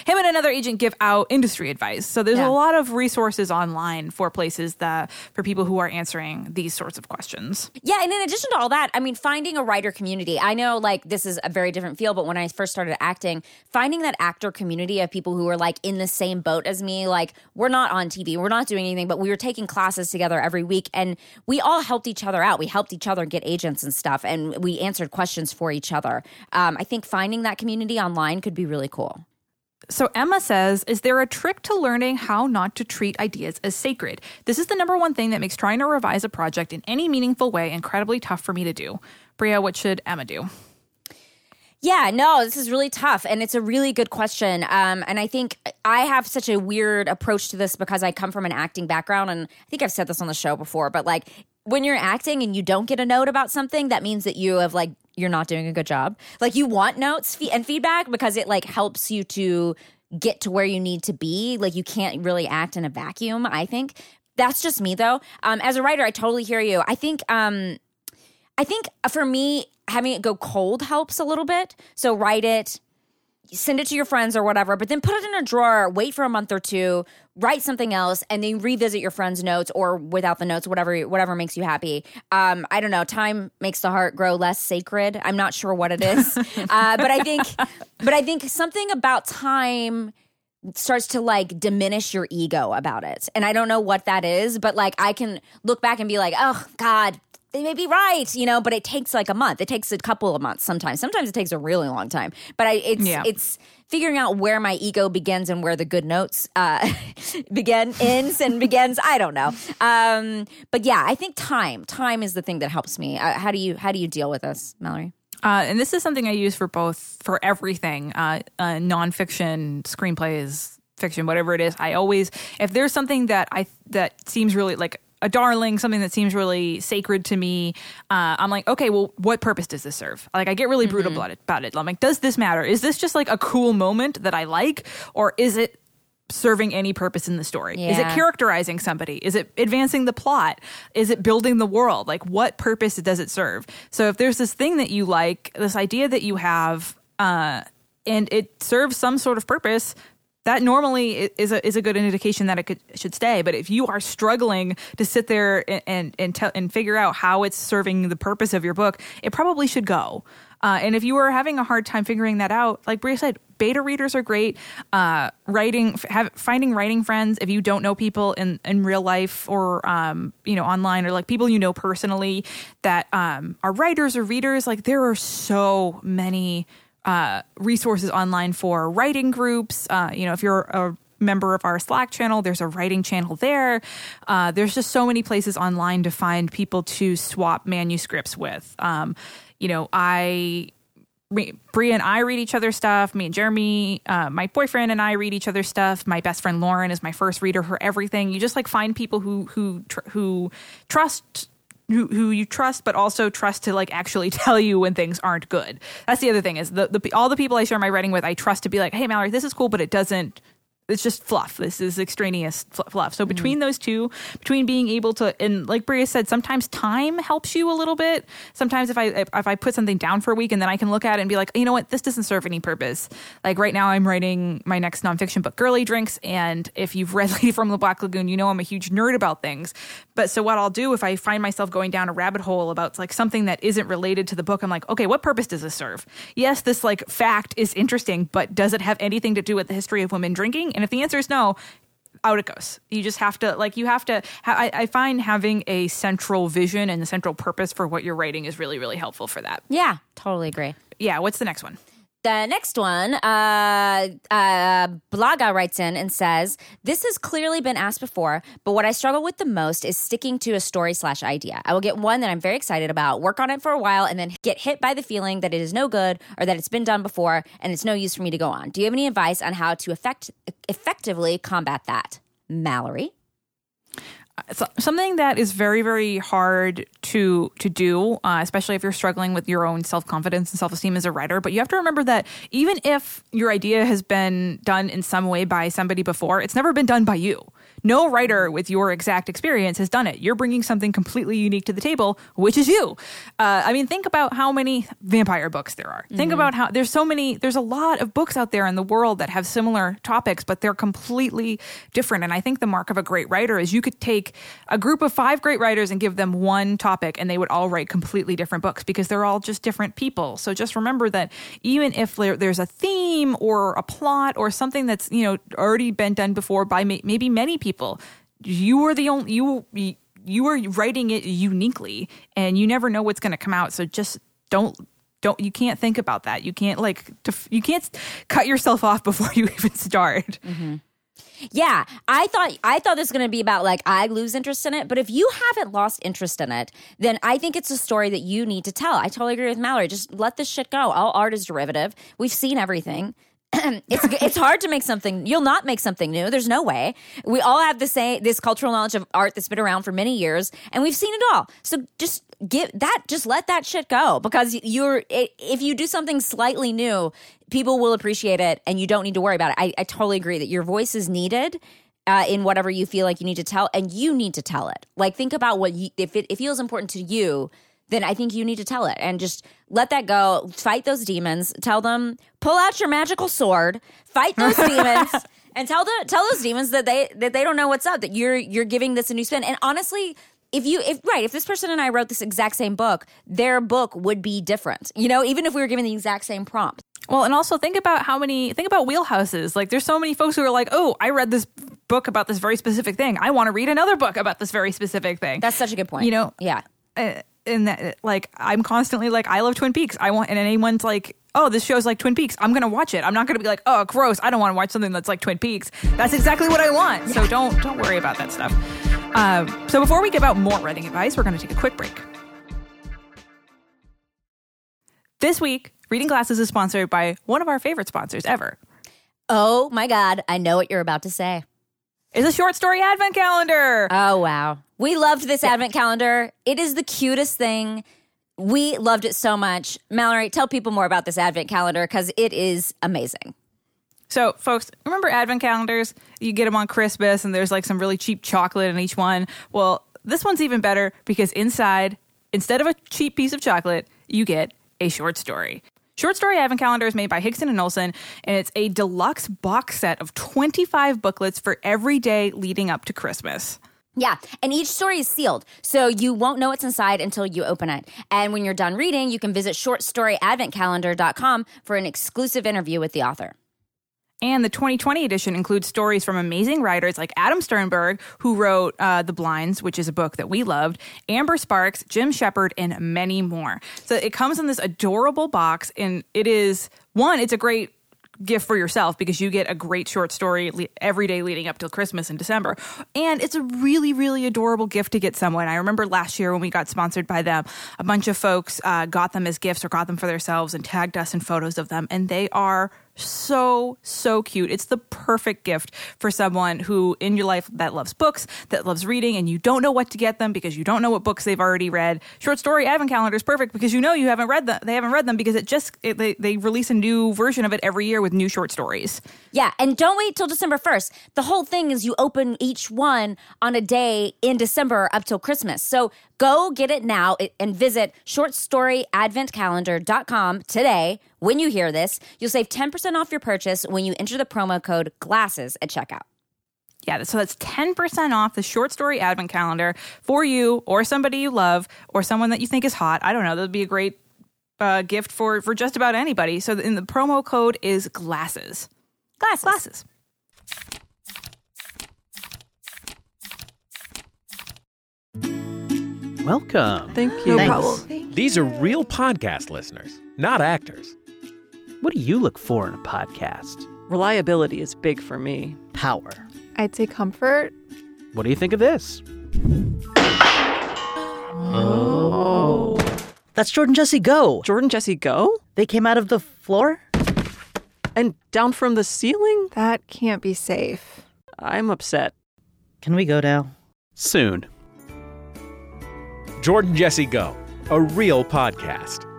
Him and another agent give out industry advice. So there's Yeah. a lot of resources online for places that for people who are answering these sorts of questions. Yeah, and in addition to all that, I mean, finding a writer community. I know, like, this is a very different field, but when I first started acting, finding that actor community of people who are like in the same boat as me, like, we're not on TV, we're not doing anything, but we were taking classes together every week, and we all helped each other out. We helped each other get agents and stuff, and we answered questions for each other. Um, I think finding that community online could be really cool. So Emma says, "Is there a trick to learning how not to treat ideas as sacred? This is the number one thing that makes trying to revise a project in any meaningful way incredibly tough for me to do." Brea, what should Emma do? Yeah, no, this is really tough, and it's a really good question. Um, and I think I have such a weird approach to this because I come from an acting background, and I think I've said this on the show before. But like, when you're acting and you don't get a note about something, that means that you have like you're not doing a good job. Like, you want notes and feedback because it like helps you to get to where you need to be. Like, you can't really act in a vacuum. I think that's just me though. Um, as a writer, I totally hear you. I think. Um, I think for me, having it go cold helps a little bit. So write it, send it to your friends or whatever, but then put it in a drawer, wait for a month or two, write something else, and then revisit your friend's notes or without the notes, whatever whatever makes you happy. Um, I don't know. Time makes the heart grow less sacred. I'm not sure what it is, [LAUGHS] uh, but I think, but I think something about time starts to like diminish your ego about it. And I don't know what that is, but like I can look back and be like, oh God, they may be right, you know, but it takes like a month. It takes a couple of months sometimes. Sometimes it takes a really long time. But I it's Yeah. it's figuring out where my ego begins and where the good notes uh [LAUGHS] begin ends and begins. I don't know. Um but yeah, I think time. Time is the thing that helps me. Uh, how do you how do you deal with this, Mallory? Uh, and this is something I use for both for everything, uh, uh, nonfiction, screenplays, fiction, whatever it is. I always, if there's something that I that seems really like a darling, something that seems really sacred to me, uh, I'm like, okay, well, what purpose does this serve? Like, I get really brutal about it. About it. I'm like, does this matter? Is this just like a cool moment that I like, or is it serving any purpose in the story? Is it characterizing somebody? Is it advancing the plot? Is it building the world? Like, what purpose does it serve? So, if there's this thing that you like, this idea that you have, uh, and it serves some sort of purpose, that normally is a is a good indication that it could should stay. But if you are struggling to sit there and and and, tell, and figure out how it's serving the purpose of your book, it probably should go. Uh, and if you are having a hard time figuring that out, like Brea said, beta readers are great. Uh, writing, have, finding writing friends. If you don't know people in, in real life or um, you know online or like people you know personally that um, are writers or readers, like there are so many uh, resources online for writing groups. Uh, you know, if you're a member of our Slack channel, there's a writing channel there. Uh, there's just so many places online to find people to swap manuscripts with. Um, you know, I. Brea and I read each other's stuff. Me and Jeremy, uh, my boyfriend and I read each other's stuff. My best friend Lauren is my first reader for everything. You just like find people who who tr- who trust who, you trust, but also trust to like actually [LAUGHS] tell you when things aren't good. That's the other thing is the, the all the people I share my writing with, I trust to be like, hey Mallory, this is cool, but it doesn't. It's just fluff. This is extraneous fl- fluff. So mm. between those two, between being able to, and like Brea said, sometimes time helps you a little bit. Sometimes if I if I put something down for a week and then I can look at it and be like, you know what, this doesn't serve any purpose. Like right now, I'm writing my next nonfiction book, Girly Drinks, and if you've read [LAUGHS] Lady from the Black Lagoon, you know I'm a huge nerd about things. But so what I'll do if I find myself going down a rabbit hole about like something that isn't related to the book, I'm like, okay, what purpose does this serve? Yes, this like fact is interesting, but does it have anything to do with the history of women drinking? And if the answer is no, out it goes. You just have to like you have to. I, I find having a central vision and a central purpose for what you're writing is really really helpful for that. Yeah, totally agree. Yeah. What's the next one? The next one, uh, uh, Blaga writes in and says, This has clearly been asked before, but what I struggle with the most is sticking to a story slash idea. I will get one that I'm very excited about, work on it for a while, and then get hit by the feeling that it is no good or that it's been done before and it's no use for me to go on. Do you have any advice on how to effect- effectively combat that? Mallory? So, something that is very very hard to to do uh, especially if you're struggling with your own self-confidence and self-esteem as a writer but you have to remember that even if your idea has been done in some way by somebody before it's never been done by you. No writer with your exact experience has done it. You're bringing something completely unique to the table which is you. Uh, i mean think about how many vampire books there are. Think about how there's so many there's a lot of books out there in the world that have similar topics but they're completely different and i think the mark of a great writer is you could take a group of five great writers and give them one topic and they would all write completely different books because they're all just different people. So just remember that even if there, there's a theme or a plot or something that's you know already been done before by may, maybe many people you are the only you you are writing it uniquely and you never know what's going to come out. So just don't don't you can't think about that. You can't like you can't cut yourself off [LAUGHS] before you even start mm-hmm. Yeah, I thought I thought this was going to be about like I lose interest in it, but if you haven't lost interest in it, then I think it's a story that you need to tell. I totally agree with Mallory. Just let this shit go. All art is derivative. We've seen everything. [CLEARS THROAT] it's it's hard to make something. You'll not make something new. There's no way. We all have the same this cultural knowledge of art that's been around for many years, and we've seen it all. So just give that. Just let that shit go because you're if you do something slightly new, people will appreciate it, and you don't need to worry about it. I, I totally agree that your voice is needed. Uh, in whatever you feel like you need to tell, and you need to tell it. Like, think about what you, if it, it feels important to you, then I think you need to tell it and just let that go. Fight those demons. Tell them, pull out your magical sword, fight those [LAUGHS] demons, and tell the tell those demons that they that they don't know what's up. That you're you're giving this a new spin. And honestly, if you if right if this person and I wrote this exact same book, their book would be different. You know, even if we were given the exact same prompt. Well, and also think about how many think about wheelhouses. Like there's so many folks who are like, "Oh, I read this book about this very specific thing. I want to read another book about this very specific thing." That's such a good point. You know, yeah. Uh, and that like I'm constantly like I love Twin Peaks. I want and anyone's like, "Oh, this show's like Twin Peaks." I'm going to watch it. I'm not going to be like, "Oh, gross. I don't want to watch something that's like Twin Peaks." That's exactly what I want. So don't don't worry about that stuff. Uh, so before we give out more writing advice, we're going to take a quick break. This week, Reading Glasses is sponsored by one of our favorite sponsors ever. Oh my god, I know what you're about to say. It's a short story advent calendar. Oh wow. We loved this advent calendar. It is the cutest thing. We loved it so much. Mallory, tell people more about this advent calendar cuz it is amazing. So, folks, remember advent calendars? You get them on Christmas, and there's like some really cheap chocolate in each one. Well, this one's even better because inside, instead of a cheap piece of chocolate, you get a short story. Short Story Advent Calendar is made by Hingston and Olsen, and it's a deluxe box set of 25 booklets for every day leading up to Christmas. Yeah, and each story is sealed, so you won't know what's inside until you open it. And when you're done reading, you can visit shortstoryadventcalendar.com for an exclusive interview with the author. And the 2020 edition includes stories from amazing writers like Adam Sternbergh, who wrote uh, The Blinds, which is a book that we loved, Amber Sparks, Jim Shepard, and many more. So it comes in this adorable box, and it is one, it's a great gift for yourself because you get a great short story every day leading up till Christmas in December. And it's a really, really adorable gift to get someone. I remember last year when we got sponsored by them, a bunch of folks uh, got them as gifts or got them for themselves and tagged us in photos of them. And they are so so cute it's the perfect gift for someone who in your life that loves books that loves reading and you don't know what to get them because you don't know what books they've already read short story advent calendar is perfect because you know you haven't read them they haven't read them because it just it, they, they release a new version of it every year with new short stories Yeah, and don't wait till December 1st. The whole thing is you open each one on a day in December up till Christmas. So go get it now and visit shortstoryadventcalendar.com today. When you hear this, you'll save 10% off your purchase when you enter the promo code GLASSES at checkout. Yeah, so that's 10% off the short story advent calendar for you or somebody you love or someone that you think is hot. I don't know. That would be a great uh, gift for, for just about anybody. So in the promo code is glasses. Glasses. Glasses. Welcome. Thank you. No problem. These are real podcast listeners, not actors. What do you look for in a podcast? Reliability is big for me. Power. I'd say comfort. What do you think of this? Oh. That's Jordan Jesse Go. Jordan Jesse Go? They came out of the floor? And down from the ceiling? That can't be safe. I'm upset. Can we go now? Soon. Jordan Jesse Go, a real podcast.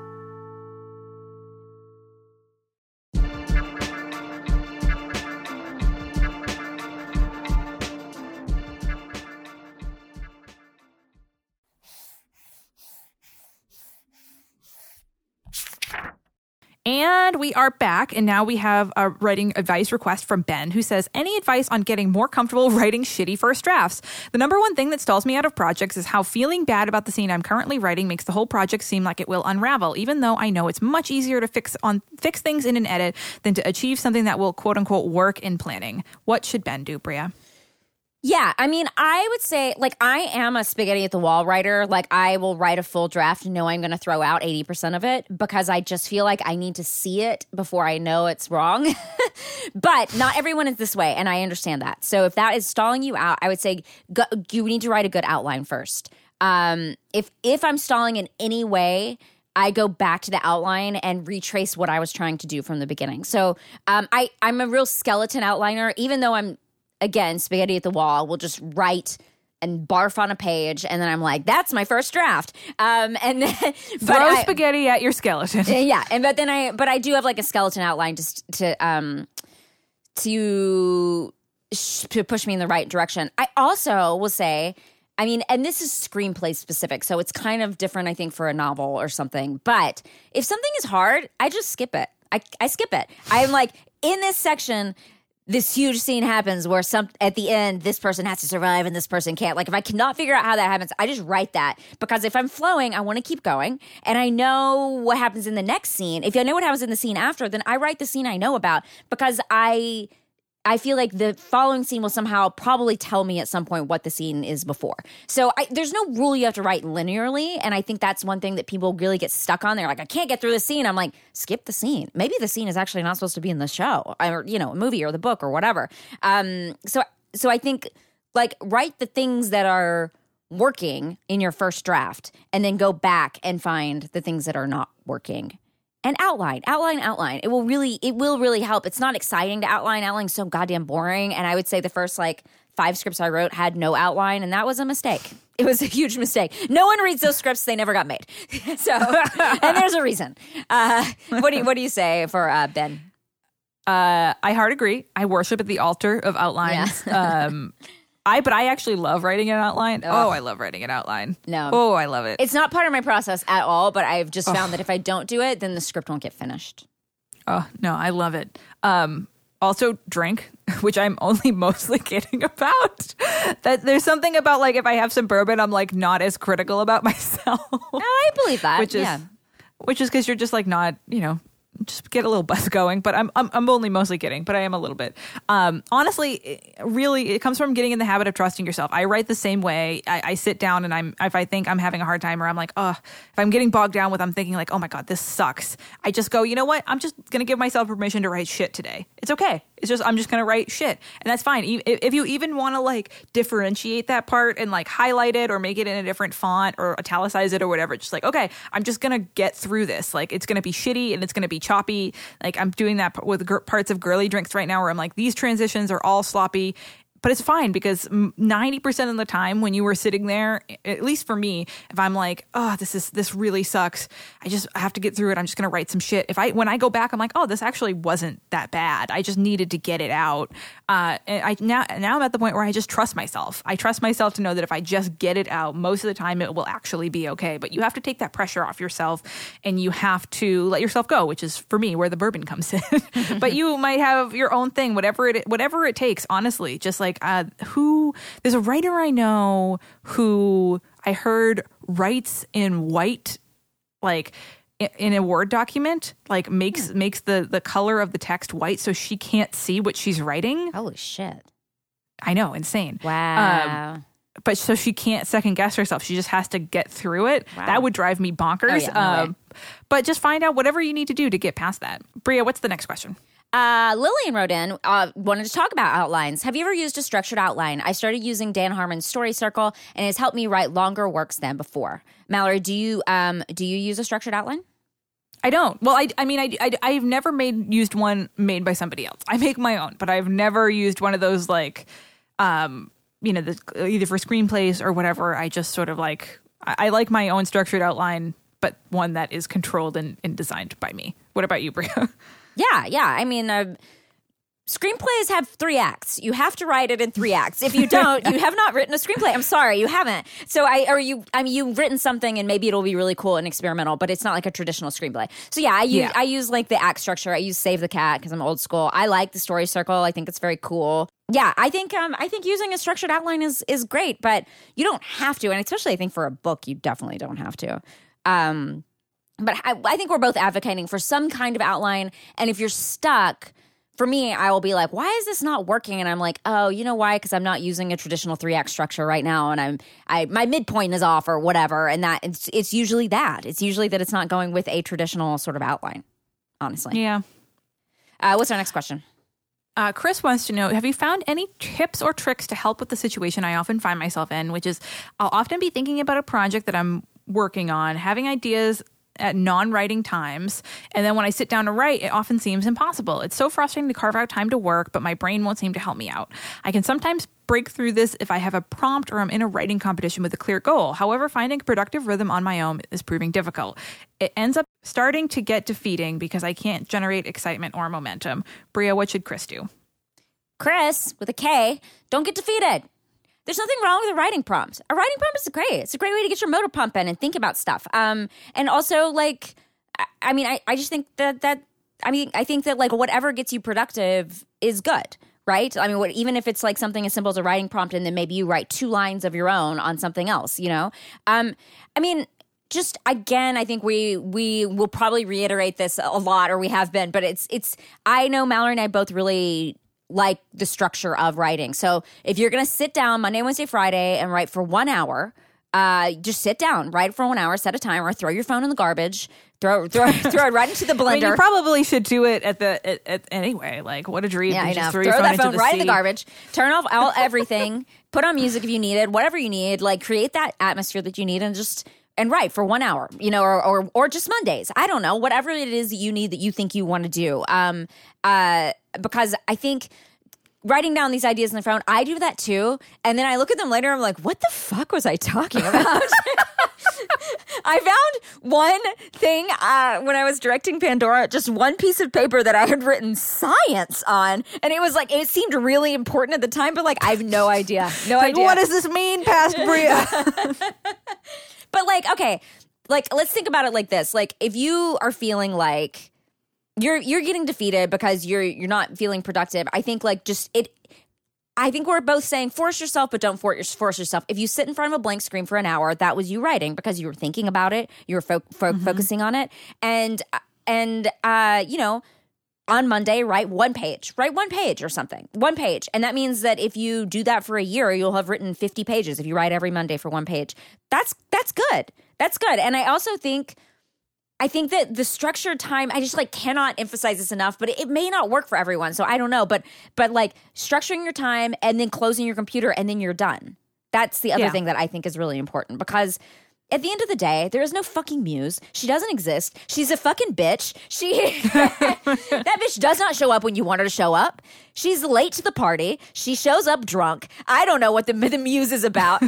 And we are back, and now we have a writing advice request from Ben who says, Any advice on getting more comfortable [LAUGHS] writing shitty first drafts? The number one thing that stalls me out of projects is how feeling bad about the scene I'm currently writing makes the whole project seem like it will unravel, even though I know it's much easier to fix on fix things in an edit than to achieve something that will quote unquote work in planning. What should Ben do, Brea? Yeah, I mean, I would say like I am a spaghetti at the wall writer. Like I will write a full draft, know I'm going to throw out 80% of it because I just feel like I need to see it before I know it's wrong. [LAUGHS] but not everyone is this way, and I understand that. So if that is stalling you out, I would say go, you need to write a good outline first. Um, if if I'm stalling in any way, I go back to the outline and retrace what I was trying to do from the beginning. So um, I I'm a real skeleton outliner, even though I'm again spaghetti at the wall. We'll just write and barf on a page, and then I'm like, "That's my first draft." Um, and then [LAUGHS] Throw I- spaghetti at your skeleton. [LAUGHS] yeah, and but then I but I do have like a skeleton outline just to um to sh- to push me in the right direction. I also will say, I mean, and this is screenplay specific, so it's kind of different, I think, for a novel or something. But if something is hard, I just skip it. I I skip it. I'm like in this section. This huge scene happens where some at the end this person has to survive and this person can't. Like if I cannot figure out how that happens, I just write that because if I'm flowing, I want to keep going and I know what happens in the next scene. If I know what happens in the scene after, then I write the scene I know about because I I feel like the following scene will somehow probably tell me at some point what the scene is before. So I, there's no rule you have to write linearly, and I think that's one thing that people really get stuck on. They're like, I can't get through the scene. I'm like, skip the scene. Maybe the scene is actually not supposed to be in the show, or you know, a movie or the book or whatever. Um, so so I think like write the things that are working in your first draft, and then go back and find the things that are not working and outline outline outline. It will really it will really help. It's not exciting to outline. Outline's so goddamn boring. And i would say the first like five scripts i wrote had no outline and that was a mistake. It was a huge mistake. No one reads those scripts. They never got made. [LAUGHS] So and there's a reason. Uh, what do you what do you say for uh, ben? Uh, I hard agree. I worship at the altar of outlines. [LAUGHS] um, I but I actually love writing an outline. Oh, I love writing an outline. No. Oh, I love it. it's not part of my process at all but i've just found that if i don't do it then the script won't get finished Oh no, I love it. Um, also drink, [LAUGHS] which I'm only [LAUGHS] mostly kidding about. that there's something about like if I have some bourbon, I'm like not as critical about [LAUGHS] myself. no i believe that which is yeah which is because you're just like not you know just get a little [LAUGHS] buzz going but I'm, I'm i'm only mostly kidding but i am a little bit. Um honestly really it comes from getting in the habit of trusting yourself. I write the same way. I, I sit down and i'm if i think i'm having a hard time or i'm like oh if i'm getting bogged down with i'm thinking like oh my god this sucks. I just go you know what? I'm just gonna give myself permission to write shit today. It's okay it's just i'm just gonna write shit. And that's fine. If you even want to like differentiate that part and like highlight it or make it in a different font or italicize it or whatever just like okay i'm just gonna get through this. Like it's gonna be shitty and it's gonna be choppy. Like i'm doing that with parts of girly drinks right now where i'm like these transitions are all sloppy but it's fine because 90% of the time when you were sitting there at least for me if i'm like oh this is this really sucks. I just have to get through it. I'm just going to write some shit. If i when i go back i'm like oh this actually wasn't that bad. I just needed to get it out. Uh, and i now now i'm at the point where i just trust myself. I trust myself to know that if i just get it out most of the time it will actually be okay. But you have to take that pressure off yourself and you have to let yourself go which is for me where the bourbon comes in. [LAUGHS] But you might have your own thing whatever it whatever it takes honestly just like uh, who there's a writer i know who i heard writes in white like in a word document like makes makes the the color of the text white so she can't see what she's writing. Holy shit. I know insane. Wow. um, but so she can't second guess herself. She just has to get through it. Wow. that would drive me bonkers. Oh, yeah, no um, but just find out whatever you need to do to get past that. Brea what's the next question Uh, Lillian wrote in, uh, wanted to talk about outlines. Have you ever used a structured outline? I started using Dan Harmon's Story Circle, and it's helped me write longer works than before. Mallory, do you um, do you use a structured outline? I don't. Well, I, I mean, I, I, I've never made used one made by somebody else. I make my own, but I've never used one of those like, um, you know, the, either for screenplays or whatever. I just sort of like, I, I like my own structured outline, but one that is controlled and, and designed by me. What about you, Brea? [LAUGHS] Yeah, yeah. I mean, uh, screenplays have three acts. You have to write it in three acts. If you don't, you have not written a screenplay. I'm sorry, you haven't. So I or you I mean you've written something and maybe it'll be really cool and experimental, but it's not like a traditional screenplay. So yeah, I use Yeah. I use like the act structure. I use Save the Cat because I'm old school. I like the story circle. I think it's very cool. Yeah, I think um I think using a structured outline is is great, but you don't have to, and especially I think for a book, you definitely don't have to. Um but I, I think we're both advocating for some kind of outline. And if you're stuck, for me, I will be like, why is this not working? And I'm like, oh, you know why? Because I'm not using a traditional three act structure right now, and I'm I my midpoint is off or whatever. And that it's it's usually that. It's usually that it's not going with a traditional sort of outline. Honestly, Yeah. Uh, what's our next question? Uh, Chris wants to know Have you found any tips or tricks to help with the situation I often find myself in, which is I'll often be thinking about a project that I'm working on, having ideas at non writing times. And then when I sit down to write, it often seems impossible. It's so frustrating to carve out time to work, but my brain won't seem to help me out. I can sometimes break through this if I have a prompt or I'm in a writing competition with a clear goal. However, finding a productive rhythm on my own is proving difficult. It ends up starting to get defeating because I can't generate excitement or momentum. Brea, what should Chris do? Chris with a K. Don't get defeated. There's nothing wrong with a writing prompt. A writing prompt is great. It's a great way to get your motor pumping and think about stuff. Um, and also like, I, I mean, I, I just think that that I mean, I think that like whatever gets you productive is good. Right? I mean, what, even if it's like something as simple as a writing prompt, and then maybe you write two lines of your own on something else, you know? Um, I mean, just again, I think we we will probably reiterate this a lot, or we have been, but it's it's. I know Mallory and I both really like the structure of writing. So if you're going to sit down Monday, Wednesday, Friday and write for one hour, uh, just sit down, write for one hour, set a timer, throw your phone in the garbage, throw [LAUGHS] throw throw it right into the blender. I mean, you probably should do it at the at, at, anyway. Like, what a dream! Yeah, I just know. Throw, Throw, phone that phone the right in the garbage. Turn off all everything. Put on music if you need it. Whatever you need. Like create that atmosphere that you need, and just and write for one hour. You know, or or, or just Mondays. I don't know. Whatever it is that you need that you think you want to do. Um. Uh. Because I think writing down these ideas in the phone, I do that too. And then I look at them later, I'm like, what the fuck was I talking [LAUGHS] about? [LAUGHS] I found one thing uh, when I was directing Pandora, just one piece of paper that I had written science on. And it was like, it seemed really important at the time, but like, I have no idea. No Like, idea. what does this mean, past Brea? [LAUGHS] But like, okay, like let's think about it like this. Like if you are feeling like you're you're getting defeated because you're you're not feeling productive, I think like just it I think we're both saying force yourself, but don't force force yourself. If you sit in front of a blank screen for an hour, that was you writing because you were thinking about it, you were fo- fo- focusing on it, and and uh, you know, on Monday, write one page, write one page or something, one page, and that means that if you do that for a year, you'll have written fifty pages. If you write every Monday for one page, that's that's good. That's good. And I also think I think that the structured time, I just like cannot emphasize this enough, but it may not work for everyone. So I don't know. But but like structuring your time and then closing your computer and then you're done. That's the other Yeah. thing that I think is really important because at the end of the day, there is no fucking muse. She doesn't exist. She's a fucking bitch. She [LAUGHS] [LAUGHS] that bitch does not show up when you want her to show up. She's late to the party. She shows up drunk. I don't know what the, [LAUGHS] the muse is about.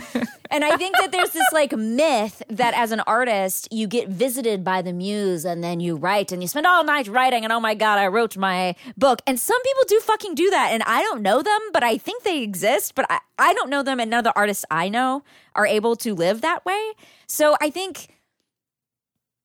and I think that there's this like myth that as an artist, you get visited by the muse and then you write and you spend all night writing and oh my God, I wrote my book. And some people do fucking do that. And I don't know them, but I think they exist. But I, I don't know them and none of the artists I know are able to live that way. So I think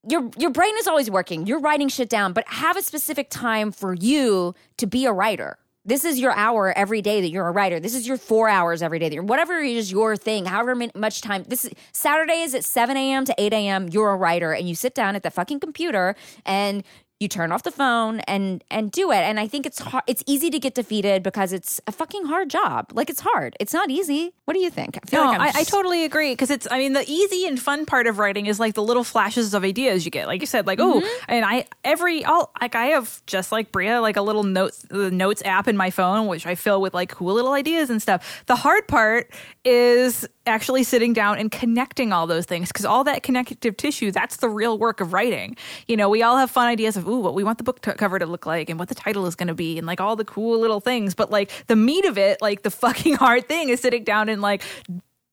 your your brain is always working. You're writing shit down, but have a specific time for you to be a writer. This is your hour every day that you're a writer. This is your four hours every day that you're whatever is your thing. However much time. This Saturday is Saturdays at seven a.m. to eight a.m. You're a writer, and you sit down at the fucking computer and you turn off the phone and and do it. And I think it's hard. It's easy to get defeated because it's a fucking hard job. Like it's hard. It's not easy. What do you think? I feel No, like I, I totally agree because it's. I mean, the easy and fun part of writing is like the little flashes of ideas you get. Like you said, like oh, and I every all like I have just like Brea like a little notes the notes app in my phone which I fill with like cool little ideas and stuff. The hard part is actually sitting down and connecting all those things because all that connective tissue that's the real work of writing. You know, we all have fun ideas of ooh what we want the book cover to look like and what the title is going to be and like all the cool little things, but like the meat of it, like the [LAUGHS] fucking hard thing is sitting down and like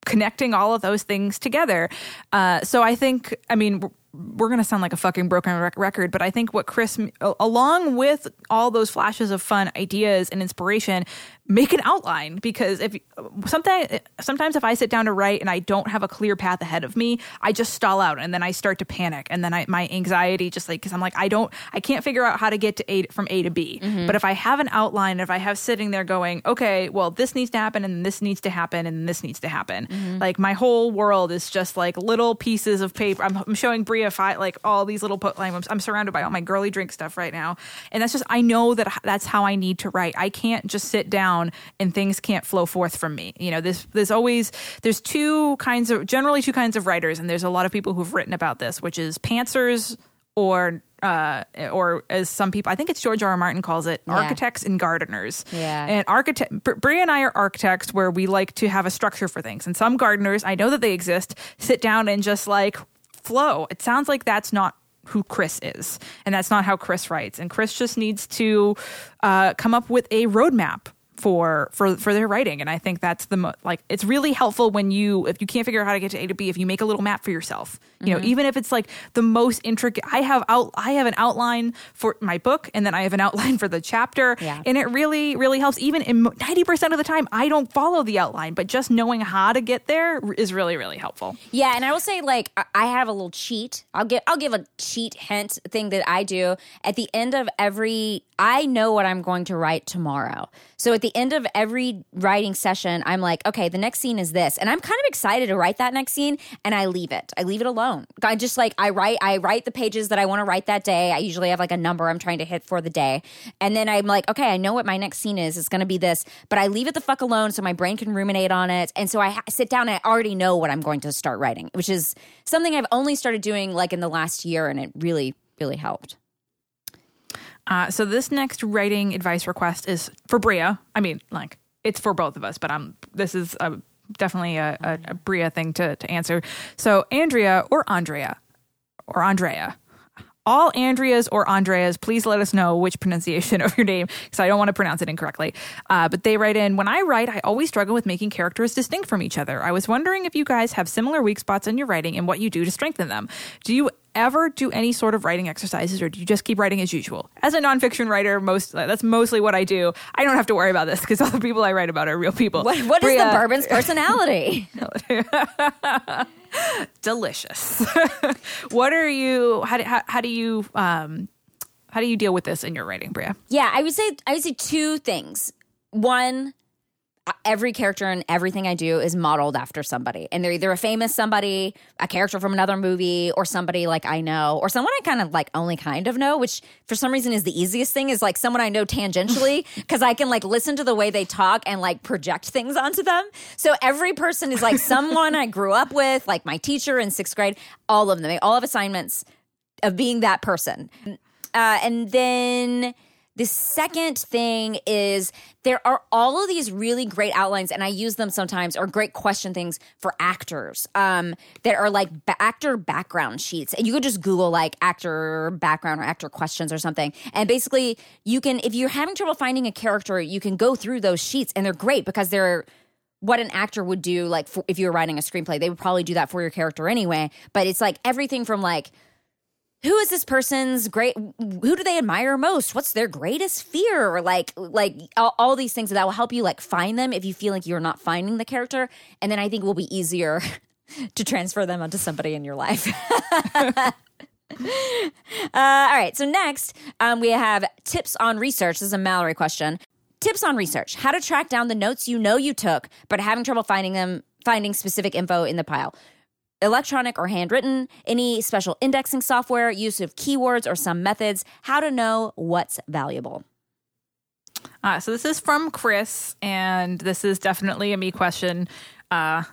connecting all of those things together. Uh, so I think, I mean, we're- we're going to sound like a fucking broken rec- record, but I think what Chris, along with all those flashes of fun ideas and inspiration, make an outline because if sometimes sometimes if I sit down to write and I don't have a clear path ahead of me, I just stall out and then I start to panic and then I, my anxiety just like because I'm like I don't I can't figure out how to get to A from A to B. Mm-hmm. But if I have an outline, if I have sitting there going, okay, well this needs to happen and this needs to happen and this needs to happen, mm-hmm. like my whole world is just like little pieces of paper. I'm, I'm showing Brea fi- like all these little po- like I'm, I'm surrounded by all my girly drink stuff right now, and that's just I know that that's how I need to write. I can't just sit down and things can't flow forth from me. You know, there's there's always there's two kinds of generally two kinds of writers, and there's a lot of people who've written about this, which is pantsers or uh, or as some people, I think it's George R. R. Martin calls it, Yeah. architects and gardeners. Yeah. And architect, Br- Brea and I are architects where we like to have a structure for things. And some gardeners, I know that they exist, sit down and just like flow. It sounds like that's not who Chris is, and that's not how Chris writes. And Chris just needs to uh, come up with a roadmap for for for their writing and i think that's the mo- like it's really helpful when you if you can't figure out how to get to a to b if you make a little map for yourself you know Mhm. even if it's like the most intricate i have out i have an outline for my book and then i have an outline for the chapter Yeah. and it really really helps even in 90% of the time i don't follow the outline but just knowing how to get there is really really helpful Yeah, and I will say like I- I have a little cheat. I'll give I'll give a cheat hint thing that I do at the end of every I know what I'm going to write tomorrow. So at the end of every writing session, I'm like, okay, the next scene is this. And I'm kind of excited to write that next scene and I leave it. I leave it alone. I just like I write I write the pages that I want to write that day. I usually have like a number I'm trying to hit for the day. And then I'm like, okay, I know what my next scene is. It's going to be this, but I leave it the fuck alone so my brain can ruminate on it. And so I ha- sit down and I already know what I'm going to start writing, which is something I've only started doing like in the last year and it really really helped. Uh, so this next writing advice request is for Brea. I mean, like it's for both of us, but I'm this is a, definitely a, a, a Brea thing to to answer. So Andrea or Andrea or Andrea. All Andreas or Andreas, please let us know which pronunciation [LAUGHS] of your name because I don't want to pronounce it incorrectly. Uh, but they write in When I write, I always struggle with making characters distinct from each other. I was wondering if you guys have similar weak spots in your writing and what you do to strengthen them. Do you ever do any sort of writing exercises or do you just keep writing as usual? As a nonfiction writer, most that's mostly what I do. I don't have to worry about this because [LAUGHS] all the people I write about are real people. What what is Brea- the bourbon's [LAUGHS] personality? Delicious. [LAUGHS] what are you? How do, how, how do you um how do you deal with this in your writing, Brea? Yeah, I would say I would say two things. One, every character and everything I do is modeled after somebody, and they're either a famous somebody, a character from another movie, or somebody like I know, or someone I kind of like only kind of know. Which for some reason is the easiest thing. Is like someone I know tangentially [LAUGHS] because I can like listen to the way they talk and like project things onto them. So every person is like someone I grew up with, like my teacher in sixth grade. All of them, they all have assignments of being that person. Uh, and then the second thing is there are all of these really great outlines, and I use them sometimes, or great question things for actors um, that are like actor background sheets. And you could just Google like actor background or actor questions or something. And basically, you can, if you're having trouble finding a character, you can go through those sheets, and they're great because they're what an actor would do like for, if you were writing a screenplay they would probably do that for your character anyway but it's like everything from like who is this person's great who do they admire most? What's their greatest fear? Or like like all, all these things that will help you like find them if you feel like you're not finding the character. And then i think it will be easier [LAUGHS] to transfer them onto somebody in your life. [LAUGHS] Uh, all right. So next um, we have tips on research. This is a mallory question. Tips on research. How to track down the notes you know you took but having trouble finding them finding specific info in the pile electronic or handwritten, any special indexing software, use of keywords or some methods, how to know what's valuable. Uh, so this is from Chris, and this is definitely a me question. Uh,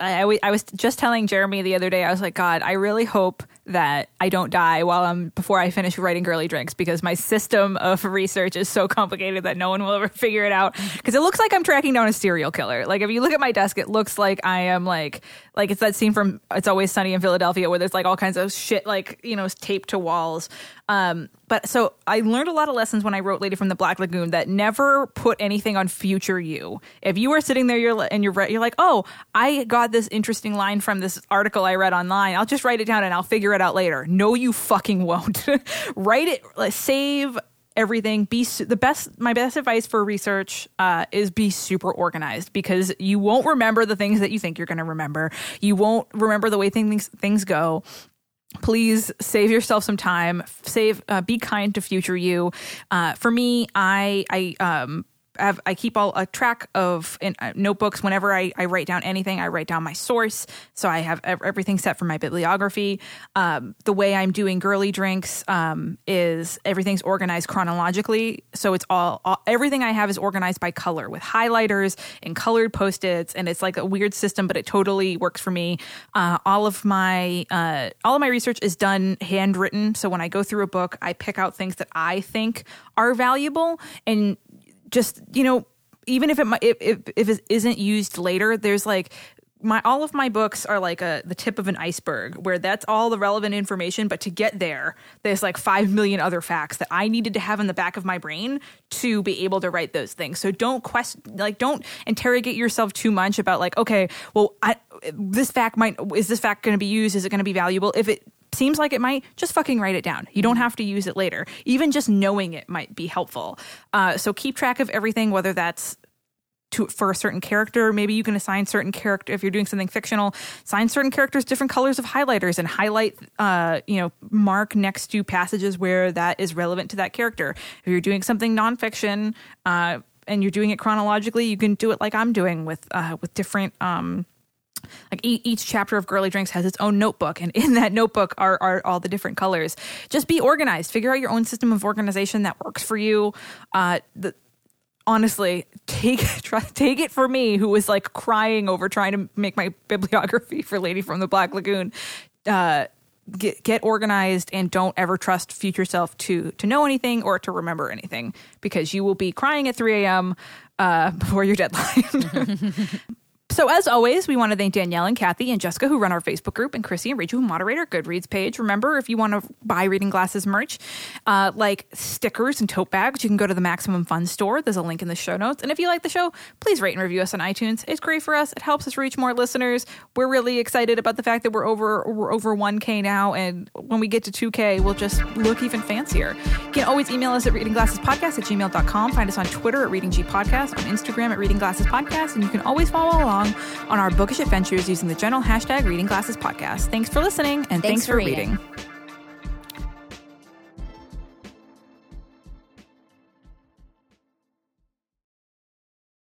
I, I, was just telling Jeremy the other day, I was like, God, I really hope that I don't die while I'm before I finish writing girly drinks because my system of research is so complicated that no one will ever [LAUGHS] figure it out. Because it looks like I'm tracking down a serial killer. Like if you look at my desk, it looks like I am like like it's that scene from It's Always Sunny in Philadelphia where there's like all kinds of shit like you know taped to walls. Um, but so I learned a lot of lessons when I wrote Lady from the Black Lagoon that never put anything on future you. If you are sitting there you're, and you're you're like, oh, I got this interesting line from this article I read online. I'll just write it down and I'll figure it out later. No, you fucking won't. [LAUGHS] Write it, save everything. Be su- the best. My best advice for research uh, is be super organized because you won't remember the things that you think you're going to remember. You won't remember the way things things go please save yourself some time. Save uh, be kind to future you. Uh, for me i i um have, I keep all a track of in, uh, notebooks whenever I, I write down anything. I write down my source, so I have everything set for my bibliography. Um, the way I'm doing girly drinks um, is everything's organized chronologically, so it's all, all everything I have is organized by color with highlighters and colored post its, and it's like a weird system, but it totally works for me. Uh, all of my uh, all of my research is done handwritten, so when I go through a book, I pick out things that I think are valuable and just you know even if it if, if, it isn't used later there's like my all of my books are like a the tip of an iceberg where that's all the relevant information but to get there there's like 5 million other facts that I needed to have in the back of my brain to be able to write those things. So don't question like don't interrogate yourself too much about like okay well I this fact might is this fact going to be used? Is it going to be valuable? If it seems like it might just fucking write it down. You don't have to use it later. Even just knowing it might be helpful. Uh, so keep track of everything whether that's to for a certain character. Maybe you can assign certain character if you're doing something fictional assign certain characters different colors of highlighters and highlight uh you know mark next to passages where that is relevant to that character. If you're doing something nonfiction uh and you're doing it chronologically you can do it like i'm doing with uh with different um like e- each chapter of girly drinks has its own notebook and in that notebook are, are all the different colors. Just be organized. Figure out your own system of organization that works for you. Uh the honestly take [LAUGHS] try, take it for me who was like crying over trying to make my bibliography [LAUGHS] for lady from the black lagoon. Uh get get organized and don't ever trust future self to to know anything or to remember anything because you will be crying at 3 a.m uh [LAUGHS] before your deadline So, as always, we want to thank Danielle and Kathy and Jessica who run our Facebook group, and Chrissy and Rachel who moderate our Goodreads page. Remember, if you want to buy Reading Glasses merch, uh, like stickers and tote bags, you can go to the Maximum Fun store. There's a link in the show notes. And if you like the show, please rate and review us on iTunes. It's great for us. It helps us reach more listeners. We're really excited about the fact that we're over we're over 1K now, and when we get to 2K, we'll just look even fancier. You can always email us at readingglassespodcast at gmail.com. Find us on Twitter at Reading G Podcast, on Instagram at Reading Glasses Podcast, and you can always follow along on our bookish adventures using the general hashtag Reading Glasses Podcast. Thanks for listening, and thanks, Thanks for for reading. reading.